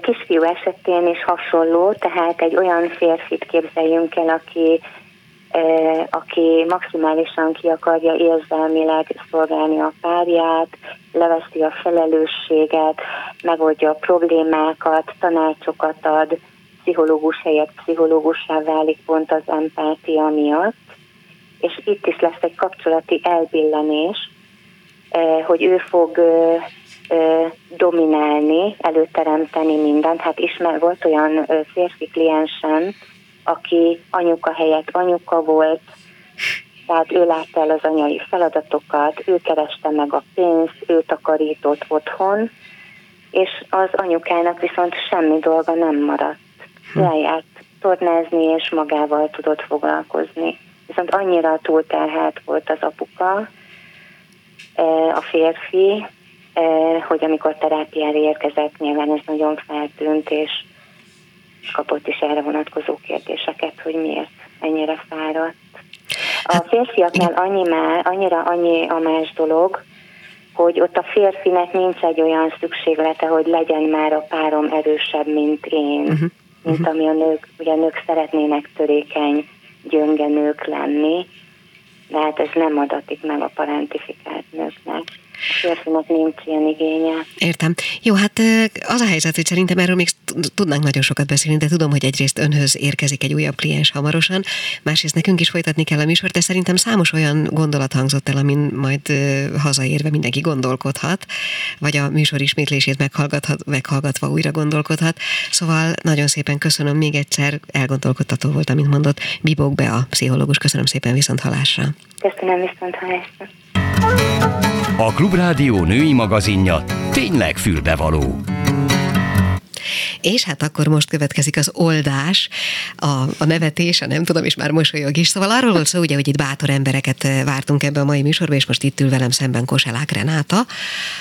Kisfiú esetén is hasonló, tehát egy olyan férfit képzeljünk el, aki aki maximálisan ki akarja érzelmileg szolgálni a párját, leveszi a felelősséget, megoldja a problémákat, tanácsokat ad, pszichológus helyett pszichológussá válik pont az empátia miatt. És itt is lesz egy kapcsolati elbillenés, hogy ő fog dominálni, előteremteni mindent. Hát ismer volt olyan férfi kliensem, aki anyuka helyett anyuka volt, Tehát ő látta el az anyai feladatokat, ő kereste meg a pénzt, ő takarított otthon, és az anyukának viszont semmi dolga nem maradt. Lejárt tornázni, és magával tudott foglalkozni. Viszont annyira túlterhelt volt az apuka, a férfi, hogy amikor terápiára érkezett, nyilván ez nagyon feltűnt, és kapott is erre vonatkozó kérdéseket, hogy miért ennyire fáradt. A férfiaknál annyi már, annyira annyi a más dolog, hogy ott a férfinek nincs egy olyan szükséglete, hogy legyen már a párom erősebb, mint én, uh-huh. mint uh-huh. ami a nők, ugye a nők szeretnének törékeny, gyönge nők lenni, de hát ez nem adatik meg a parentifikált nőknek férfinak nincs ilyen igénye. Értem. Jó, hát az a helyzet, hogy szerintem erről még tudnánk nagyon sokat beszélni, de tudom, hogy egyrészt önhöz érkezik egy újabb kliens hamarosan, másrészt nekünk is folytatni kell a műsort, de szerintem számos olyan gondolat hangzott el, amin majd hazaérve mindenki gondolkodhat, vagy a műsor ismétlését meghallgathat, meghallgatva újra gondolkodhat. Szóval nagyon szépen köszönöm még egyszer, elgondolkodtató volt, amit mondott. Bibók be a pszichológus. Köszönöm szépen viszont halásra. Köszönöm viszont halásra. A Klubrádió női magazinja tényleg fülbevaló. És hát akkor most következik az oldás, a, a nevetés, a nem tudom, és már mosolyog is. Szóval arról volt szó, ugye, hogy itt bátor embereket eh, vártunk ebbe a mai műsorba, és most itt ül velem szemben Koselák Renáta.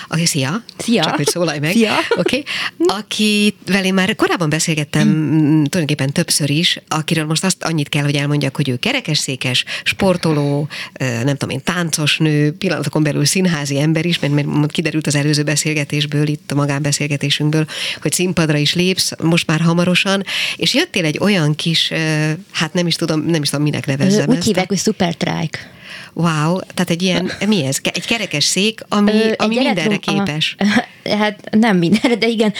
Aki, szia! Szia! Csak hogy szólalj meg. Szia! Oké. Okay. Akivel én már korábban beszélgettem mm. tulajdonképpen többször is, akiről most azt annyit kell, hogy elmondjak, hogy ő kerekesszékes, sportoló, eh, nem tudom én, táncos nő, pillanatokon belül színházi ember is, mert, mert kiderült az előző beszélgetésből, itt a magánbeszélgetésünkből, hogy színpadra is lép, lépsz most már hamarosan, és jöttél egy olyan kis, hát nem is tudom, nem is tudom, minek nevezzem Úgy ezt. hívják, hogy Supertrike. Wow, tehát egy ilyen, mi ez? Egy kerekes szék, ami, Ö, ami mindenre elektrom, képes. A, <laughs> hát nem mindenre, de igen.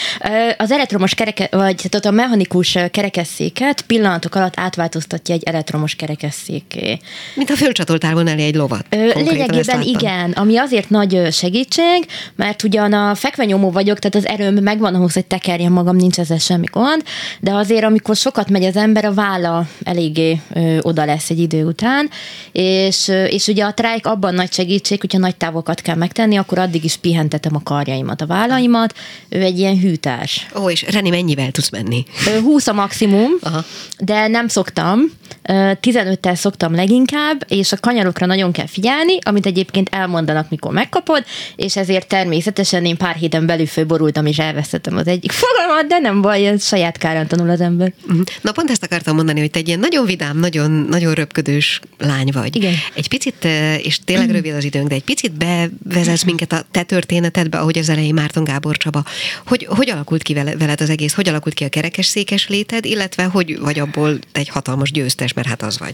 Az elektromos kereke, vagy tehát a mechanikus kerekesszéket pillanatok alatt átváltoztatja egy elektromos kerekesszéké. Mint ha fölcsatoltál volna elé egy lovat. Ö, lényegében igen, ami azért nagy segítség, mert ugyan a fekvenyomó vagyok, tehát az erőm megvan ahhoz, hogy tekerjem magam, nincs ezzel semmi gond, de azért, amikor sokat megy az ember, a válla eléggé ö, oda lesz egy idő után, és, és ugye a trike abban nagy segítség, hogyha nagy távokat kell megtenni, akkor addig is pihentetem a karjaimat, a vállaimat. Ő egy ilyen hűtás. Ó, és Reni, mennyivel tudsz menni? 20 a maximum, Aha. de nem szoktam. 15-tel szoktam leginkább, és a kanyarokra nagyon kell figyelni, amit egyébként elmondanak, mikor megkapod, és ezért természetesen én pár héten belül főborultam, és elvesztettem az egyik fogalmat, de nem baj, ez saját kárán tanul az ember. Mhm. Na pont ezt akartam mondani, hogy te egy ilyen nagyon vidám, nagyon, nagyon röpködős lány vagy. Igen. Egy picit picit, és tényleg rövid az időnk, de egy picit bevezetsz minket a te történetedbe, ahogy az elején Márton Gábor Csaba. Hogy, hogy alakult ki veled az egész? Hogy alakult ki a kerekesszékes léted, illetve hogy vagy abból egy hatalmas győztes, mert hát az vagy?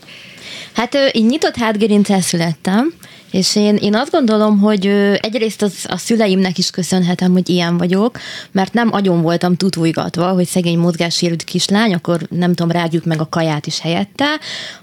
Hát én nyitott hátgerincel születtem, és én, én azt gondolom, hogy egyrészt az, a szüleimnek is köszönhetem, hogy ilyen vagyok, mert nem agyon voltam tutújgatva, hogy szegény mozgássérült kislány, akkor nem tudom, rágjuk meg a kaját is helyette,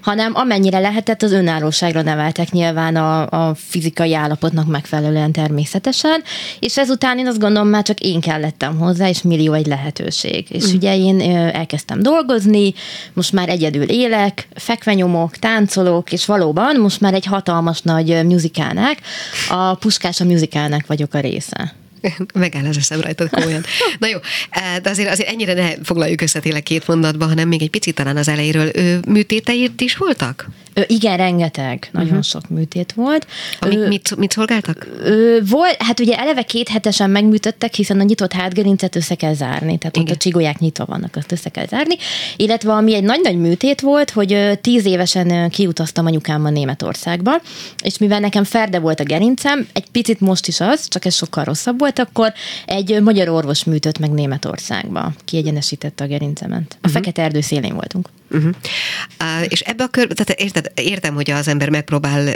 hanem amennyire lehetett, az önállóságra neveltek nyilván a, a fizikai állapotnak megfelelően természetesen, és ezután én azt gondolom, már csak én kellettem hozzá, és millió egy lehetőség. És mm. ugye én elkezdtem dolgozni, most már egyedül élek, fekvenyomok, táncolok, és valóban most már egy hatalmas nagy musicalnek, a Puskás a musicalnek vagyok a része. Megáll az eszem rajtad komolyan. <laughs> Na jó, eh, de azért, azért ennyire ne foglaljuk össze tényleg két mondatba, hanem még egy picit talán az elejéről. Ő, műtéteid is voltak? Ö, igen, rengeteg. Nagyon uh-huh. sok műtét volt. Amik ö, mit, mit szolgáltak? Ö, volt, hát ugye eleve két hetesen megműtöttek, hiszen a nyitott hátgerincet össze kell zárni, tehát igen. ott a csigolyák nyitva vannak, azt össze kell zárni. Illetve ami egy nagy-nagy műtét volt, hogy tíz évesen kiutaztam anyukámmal Németországba, és mivel nekem ferde volt a gerincem, egy picit most is az, csak ez sokkal rosszabb volt, akkor egy magyar orvos műtött meg Németországba. Kiegyenesítette a gerincemet. A uh-huh. Fekete Erdő szélén voltunk. Uh-huh. Uh, és ebbe a kör, tehát érted, értem, hogy az ember megpróbál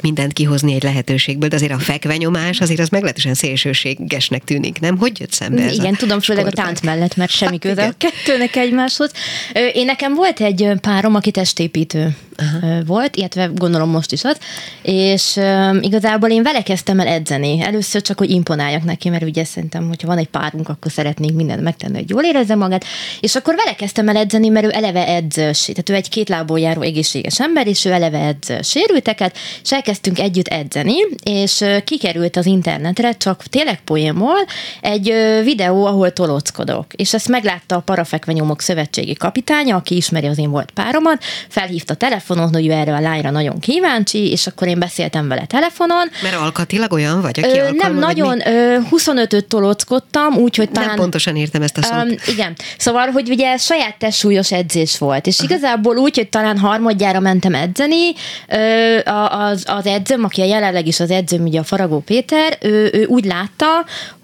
mindent kihozni egy lehetőségből, de azért a fekvenyomás azért az meglehetősen szélsőségesnek tűnik, nem? Hogy jött szembe ez Igen, a tudom, főleg a tánc mellett, mert semmi hát, köze a kettőnek egymáshoz. Én nekem volt egy párom, aki testépítő Aha. volt, illetve gondolom most is az, és um, igazából én vele kezdtem el edzeni. Először csak, hogy imponáljak neki, mert ugye szerintem, hogyha van egy párunk, akkor szeretnénk mindent megtenni, hogy jól érezze magát, és akkor vele kezdtem el edzeni, mert ő eleve edzős, tehát ő egy két lából járó egészséges ember, és ő eleve edz sérülteket, és elkezdtünk együtt edzeni, és kikerült az internetre, csak tényleg poémol, egy videó, ahol tolóckodok, és ezt meglátta a Parafekvenyomok Szövetségi kapitánya, aki ismeri az én volt páromat, felhívta telefonon, hogy erre a lányra nagyon kíváncsi, és akkor én beszéltem vele telefonon. Mert alkatilag olyan vagy, aki ö, Nem, nagyon, ö, 25-öt tolóckodtam, úgyhogy talán... Nem pontosan értem ezt a szót. Um, igen, szóval, hogy ugye saját testsúlyos edzés volt, és Aha. igazából úgy, hogy talán harmadjára mentem edzeni, ö, az, az edzőm, aki a jelenleg is az edzőm, ugye a Faragó Péter, ő, ő úgy látta,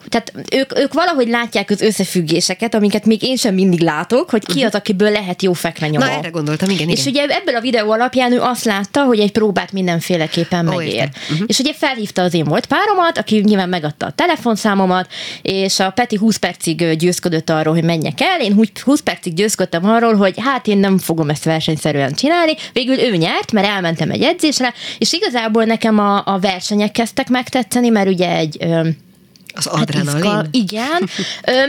tehát ők, ők valahogy látják az összefüggéseket, amiket még én sem mindig látok, hogy ki mhm. az, akiből lehet jó fekvenyoma. Na, erre gondoltam, igen, És igen. ugye ebből a videó alapján ő azt látta, hogy egy próbát mindenféleképpen oh, megér. Uh-huh. És ugye felhívta az én volt páromat, aki nyilván megadta a telefonszámomat, és a Peti 20 percig győzködött arról, hogy menjek el, én 20 percig győzködtem arról, hogy hát én nem fogom ezt versenyszerűen csinálni. Végül ő nyert, mert elmentem egy edzésre, és igazából nekem a, a versenyek kezdtek megtetszeni, mert ugye egy az adrenalin? Hát igen,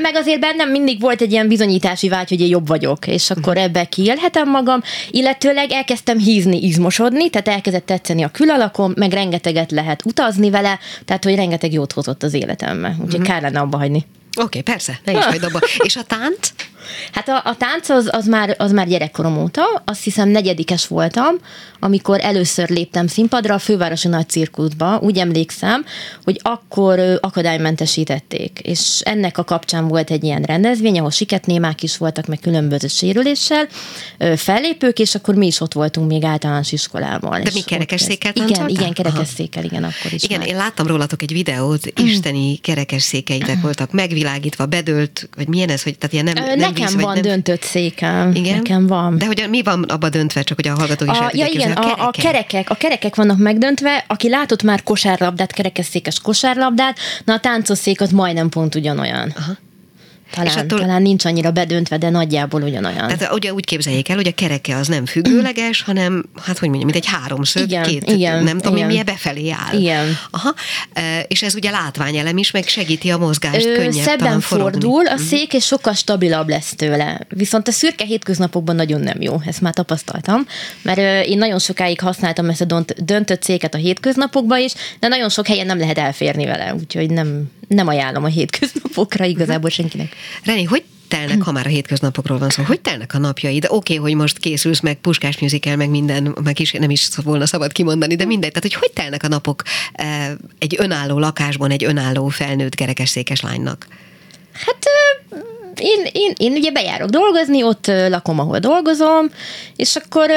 meg azért bennem mindig volt egy ilyen bizonyítási vágy, hogy én jobb vagyok, és akkor uh-huh. ebbe kiélhetem magam, illetőleg elkezdtem hízni, izmosodni, tehát elkezdett tetszeni a külalakom, meg rengeteget lehet utazni vele, tehát hogy rengeteg jót hozott az életembe, úgyhogy uh-huh. kár lenne abba hagyni. Oké, okay, persze, ne is hagyd abba. És a tánc? Hát a, a tánc az, az, már, az már gyerekkorom óta, azt hiszem negyedikes voltam, amikor először léptem színpadra a fővárosi nagy cirkuszba, úgy emlékszem, hogy akkor akadálymentesítették, és ennek a kapcsán volt egy ilyen rendezvény, ahol siketnémák is voltak, meg különböző sérüléssel, fellépők, és akkor mi is ott voltunk még általános iskolában. De mi kerekesszékkel Igen, igen, kerekesszékkel, igen, akkor is. Igen, már. én láttam rólatok egy videót, isteni kerekesszékeidek voltak, megvilágítva, bedölt, vagy milyen ez, hogy tehát ilyen nem, nem Nekem víz, van nem... döntött székem. Igen? Nekem van. De hogy mi van abba döntve, csak hogy a hallgatók is a, ja, igen, a, a, a, kerekek, a kerekek vannak megdöntve, aki látott már kosárlabdát, kerekesszékes kosárlabdát, na a táncosszék az majdnem pont ugyanolyan. Aha. Talán, és attól, talán nincs annyira bedöntve, de nagyjából ugyanolyan. Tehát ugye úgy képzeljék el, hogy a kereke az nem függőleges, hanem, hát hogy mondjam, mint egy háromszög, igen, két, igen, nem tudom, igen. milyen befelé áll. Igen. Aha, és ez ugye látványelem is, meg segíti a mozgást, Ö, könnyebb Szebben fordul a mhm. szék, és sokkal stabilabb lesz tőle. Viszont a szürke hétköznapokban nagyon nem jó, ezt már tapasztaltam, mert én nagyon sokáig használtam ezt a döntött széket a hétköznapokban is, de nagyon sok helyen nem lehet elférni vele, úgyhogy nem, nem ajánlom a hétköznapokra igazából senkinek. Reni, hogy telnek, ha már a hétköznapokról van szó, hogy telnek a napjaid? Oké, okay, hogy most készülsz, meg puskás musical, meg minden, meg is nem is volna szabad kimondani, de mindegy. Tehát, hogy hogy telnek a napok eh, egy önálló lakásban, egy önálló felnőtt kerekesszékes lánynak? Hát én, én, én ugye bejárok dolgozni, ott lakom, ahol dolgozom, és akkor,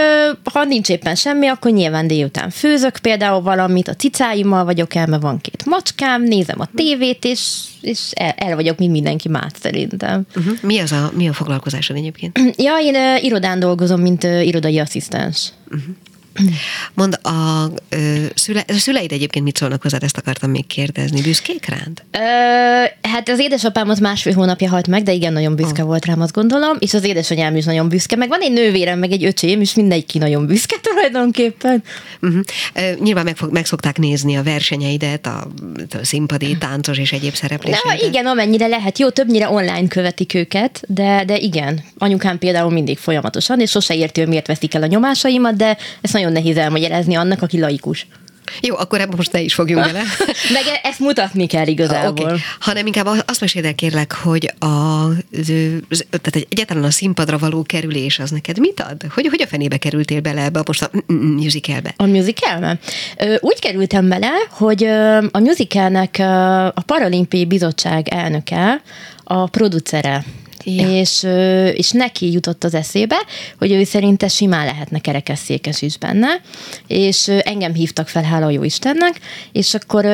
ha nincs éppen semmi, akkor nyilván délután főzök például valamit, a cicáimmal vagyok el, mert van két macskám, nézem a tévét, és, és el, el vagyok, mint mindenki más szerintem. Uh-huh. Mi, az a, mi a foglalkozásod egyébként? Ja, én uh, irodán dolgozom, mint uh, irodai asszisztens. Uh-huh. Mond, a, ö, szüle, a szüleid egyébként mit szólnak hozzá, ezt akartam még kérdezni. Büszkék rád? Ö, hát az édesapám az másfél hónapja halt meg, de igen, nagyon büszke oh. volt rám, azt gondolom, és az édesanyám is nagyon büszke, meg van egy nővérem, meg egy öcsém, és mindenki nagyon büszke <laughs> tulajdonképpen. Uh-huh. Ö, nyilván meg, meg szokták nézni a versenyeidet, a, a színpadi, táncos és egyéb szerepléseidet. Na, igen, amennyire lehet. Jó, többnyire online követik őket, de, de igen, anyukám például mindig folyamatosan, és sose érti, hogy miért veszik el a nyomásaimat, de ezt nagyon nehéz elmagyarázni annak, aki laikus. Jó, akkor ebben most ne is fogjunk bele. <laughs> Meg ezt mutatni kell igazából. Okay. Hanem inkább azt meséld el kérlek, hogy a, tehát egyáltalán a színpadra való kerülés az neked mit ad? Hogy, hogy a fenébe kerültél bele ebbe most a musicalbe? A musicalbe? Úgy kerültem bele, hogy a musicalnek a Paralimpiai Bizottság elnöke, a producere Ja. És, és neki jutott az eszébe, hogy ő szerinte simán lehetne kerekesszékes is benne, és engem hívtak fel, hála jó Istennek, és akkor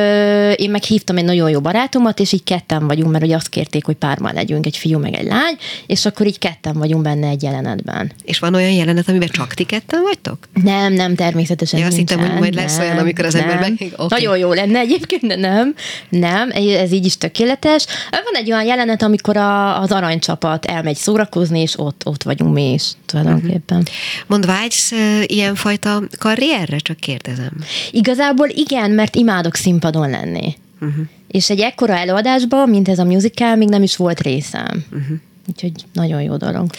én meg hívtam egy nagyon jó barátomat, és így ketten vagyunk, mert ugye azt kérték, hogy pármal legyünk, egy fiú meg egy lány, és akkor így ketten vagyunk benne egy jelenetben. És van olyan jelenet, amiben csak ti ketten vagytok? Nem, nem, természetesen ja, azt hittem, hogy majd lesz nem, olyan, amikor az ember Okay. Nagyon jó lenne egyébként, de nem. Nem, ez így is tökéletes. Van egy olyan jelenet, amikor a, az aranycsap csapat elmegy szórakozni, és ott, ott vagyunk mi is tulajdonképpen. Mond, vágysz ilyenfajta karrierre? Csak kérdezem. Igazából igen, mert imádok színpadon lenni. Uh-huh. És egy ekkora előadásban, mint ez a musical, még nem is volt részem. Uh-huh. Úgyhogy nagyon jó dolog.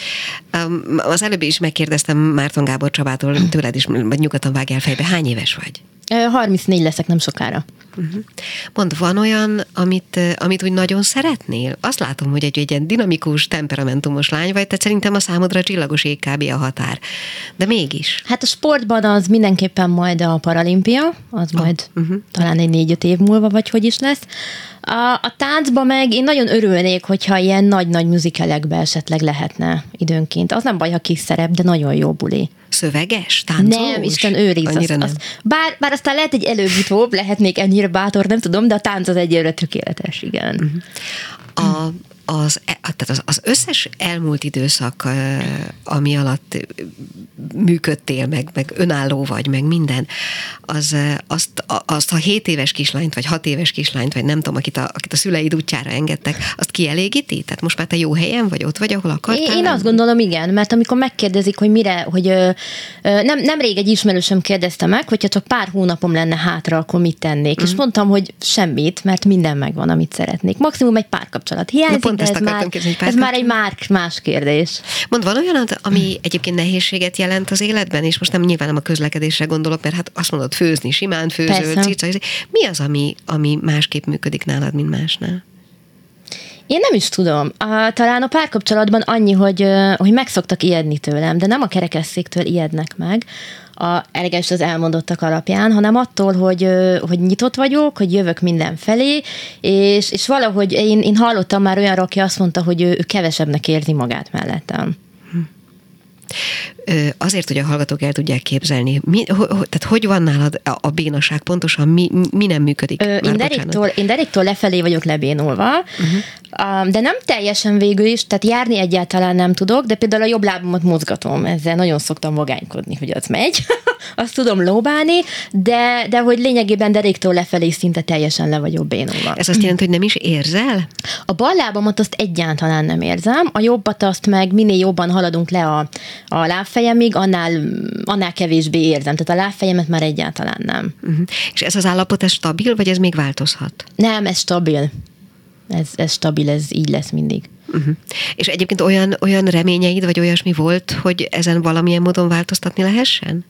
Um, az előbb is megkérdeztem Márton Gábor Csabától, <clears throat> tőled is, vagy nyugodtan vágjál fejbe, hány éves vagy? Ö, 34 leszek nem sokára. Uh-huh. Mond, van olyan, amit, amit úgy nagyon szeretnél? Azt látom, hogy egy, egy ilyen dinamikus, temperamentumos lány vagy, tehát szerintem a számodra csillagos ég kb. a határ. De mégis. Hát a sportban az mindenképpen majd a paralimpia, az majd uh-huh. talán egy négy-öt év múlva, vagy hogy is lesz. A, a táncba meg én nagyon örülnék, hogyha ilyen nagy-nagy muzikálekbe esetleg lehetne időnként. Az nem baj, ha kis szerep, de nagyon jó buli. Szöveges? Táncolós? Nem, Isten őriz. Annyira Az, nem. az, bár, bár aztán lehet egy előbb-utóbb, lehetnék ennyire bátor, nem tudom, de a tánc az egyelőre tökéletes, igen. Uh-huh. a, az, e- tehát az, az összes elmúlt időszak, ami alatt működtél, meg, meg önálló vagy, meg minden, az, azt, azt a 7 éves kislányt, vagy 6 éves kislányt, vagy nem tudom, akit a, akit a szüleid útjára engedtek, azt kielégíti? Tehát most már te jó helyen vagy, ott vagy, ahol akartál? Én, én azt gondolom, igen, mert amikor megkérdezik, hogy mire, hogy ö, ö, nem, nemrég egy ismerősöm kérdezte meg, hogyha csak pár hónapom lenne hátra, akkor mit tennék. Mm. És mondtam, hogy semmit, mert minden megvan, amit szeretnék. Maximum egy párkapcsolat hiányzik, pont de ezt ez már, kérdezni, ez már egy már, más kérdés. Mond, van olyan, ami egyébként nehézséget jelent az életben, és most nem nyilván nem a közlekedésre gondolok, mert hát azt mondod, főzni, simán főzöl, cica, mi az, ami, ami másképp működik nálad, mint másnál? Én nem is tudom. A, talán a párkapcsolatban annyi, hogy, hogy megszoktak ijedni tőlem, de nem a kerekesszéktől ijednek meg, a, eleges az elmondottak alapján, hanem attól, hogy, hogy nyitott vagyok, hogy jövök mindenfelé, és, és valahogy én, én hallottam már olyanra, aki azt mondta, hogy ő, ő kevesebbnek érzi magát mellettem. Azért, hogy a hallgatók el tudják képzelni, mi, ho, tehát hogy van nálad a, a bénaság pontosan, mi, mi nem működik? Ö, én, deréktől, én deréktől lefelé vagyok lebénulva, uh-huh. de nem teljesen végül is, tehát járni egyáltalán nem tudok, de például a jobb lábamat mozgatom, ezzel nagyon szoktam vagánykodni, hogy az megy, <laughs> azt tudom lóbálni, de, de hogy lényegében deréktől lefelé szinte teljesen le vagyok bénulva. Ez azt jelenti, hogy nem is érzel? A bal lábamat azt egyáltalán nem érzem, a jobbat azt meg minél jobban haladunk le a, a lábfejemig, annál, annál kevésbé érzem. Tehát a lábfejemet már egyáltalán nem. Uh-huh. És ez az állapot, ez stabil, vagy ez még változhat? Nem, ez stabil. Ez, ez stabil, ez így lesz mindig. Uh-huh. És egyébként olyan, olyan reményeid, vagy olyasmi volt, hogy ezen valamilyen módon változtatni lehessen?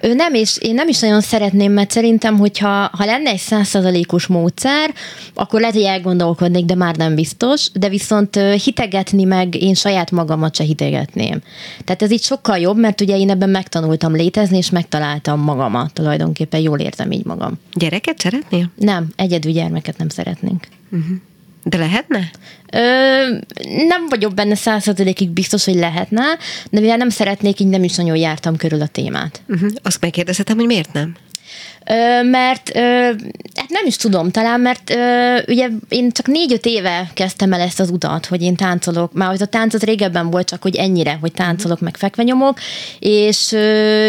Ő nem, és én nem is nagyon szeretném, mert szerintem, hogyha ha lenne egy százszerzalékos módszer, akkor lehet, hogy elgondolkodnék, de már nem biztos, de viszont hitegetni meg én saját magamat se hitegetném. Tehát ez így sokkal jobb, mert ugye én ebben megtanultam létezni, és megtaláltam magamat tulajdonképpen, jól érzem így magam. Gyereket szeretnél? Nem, egyedül gyermeket nem szeretnénk. De lehetne? Ö, nem vagyok benne százszerzalékig biztos, hogy lehetne, de mivel nem szeretnék, így nem is nagyon jártam körül a témát. Uh-huh. Azt megkérdezhetem, hogy miért nem? Mert hát nem is tudom, talán mert ugye én csak négy-öt éve kezdtem el ezt az utat, hogy én táncolok, már az a tánc az régebben volt csak, hogy ennyire, hogy táncolok, meg fekve nyomok, és,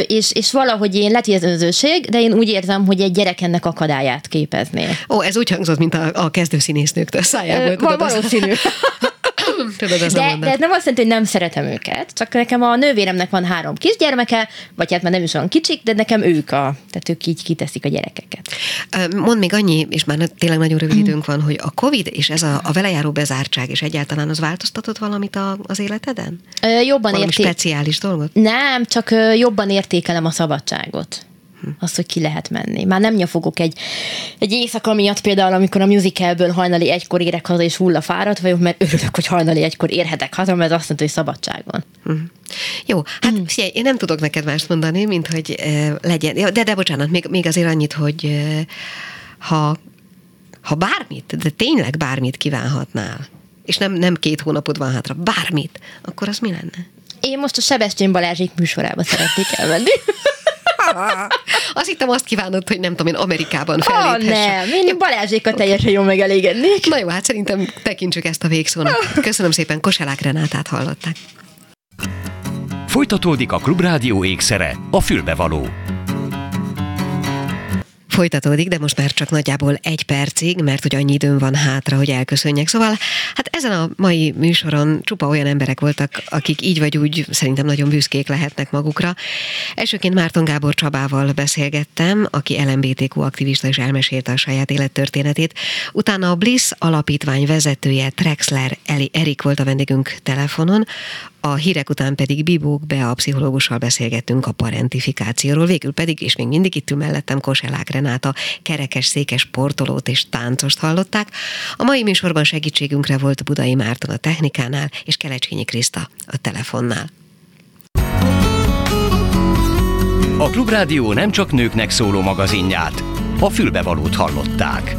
és, és valahogy én, hogy ez önzőség, de én úgy érzem, hogy egy gyerek ennek akadályát képezné. Ó, ez úgy hangzott, mint a, a kezdőszínésznőktől szájából. Ö, valószínű. tudod, <laughs> De, de ez nem azt jelenti, hogy nem szeretem őket, csak nekem a nővéremnek van három kisgyermeke, vagy hát már nem is olyan kicsik, de nekem ők a, tehát ők így kiteszik a gyerekeket. Ö, Mondd még annyi, és már tényleg nagyon rövid időnk van, hogy a Covid és ez a, a vele járó bezártság, és egyáltalán az változtatott valamit a, az életeden? Ö, jobban Valami érték... speciális dolgot? Nem, csak jobban értékelem a szabadságot. Azt, hogy ki lehet menni. Már nem nyafogok egy, egy éjszaka miatt például, amikor a musicalből hajnali egykor érek haza, és hulla fáradt vagyok, mert örülök, hogy hajnali egykor érhetek haza, mert azt mondta, hogy szabadság van. Mhm. Jó, hát mm. figyelj, én nem tudok neked mást mondani, mint hogy uh, legyen. Ja, De, de bocsánat, még, még azért annyit, hogy uh, ha, ha bármit, de tényleg bármit kívánhatnál, és nem, nem két hónapod van hátra, bármit, akkor az mi lenne? Én most a Sebestyén Balázsék műsorába szeretnék elmenni. <laughs> <laughs> Azt hittem azt kívánod, hogy nem tudom én, Amerikában Ah, felléphessek. nem, én Balázsékat teljesen jól megelégednék. Na jó, hát szerintem tekintsük ezt a végszónak. <laughs> Köszönöm szépen, Koselák Renátát hallották. Folytatódik a Klubrádió ékszere, a fülbevaló. Folytatódik, de most már csak nagyjából egy percig, mert hogy annyi időm van hátra, hogy elköszönjek. Szóval hát ezen a mai műsoron csupa olyan emberek voltak, akik így vagy úgy szerintem nagyon büszkék lehetnek magukra. Elsőként Márton Gábor Csabával beszélgettem, aki LMBTQ aktivista és elmesélte a saját élettörténetét. Utána a Bliss alapítvány vezetője Trexler Erik volt a vendégünk telefonon, a hírek után pedig Bibók be a pszichológussal beszélgettünk a parentifikációról, végül pedig, és még mindig itt ül mellettem Koselák Renáta, kerekes székes sportolót és táncost hallották. A mai műsorban segítségünkre volt Budai Márton a technikánál, és Kelecsényi Kriszta a telefonnál. A Klubrádió nem csak nőknek szóló magazinját, a fülbevalót hallották.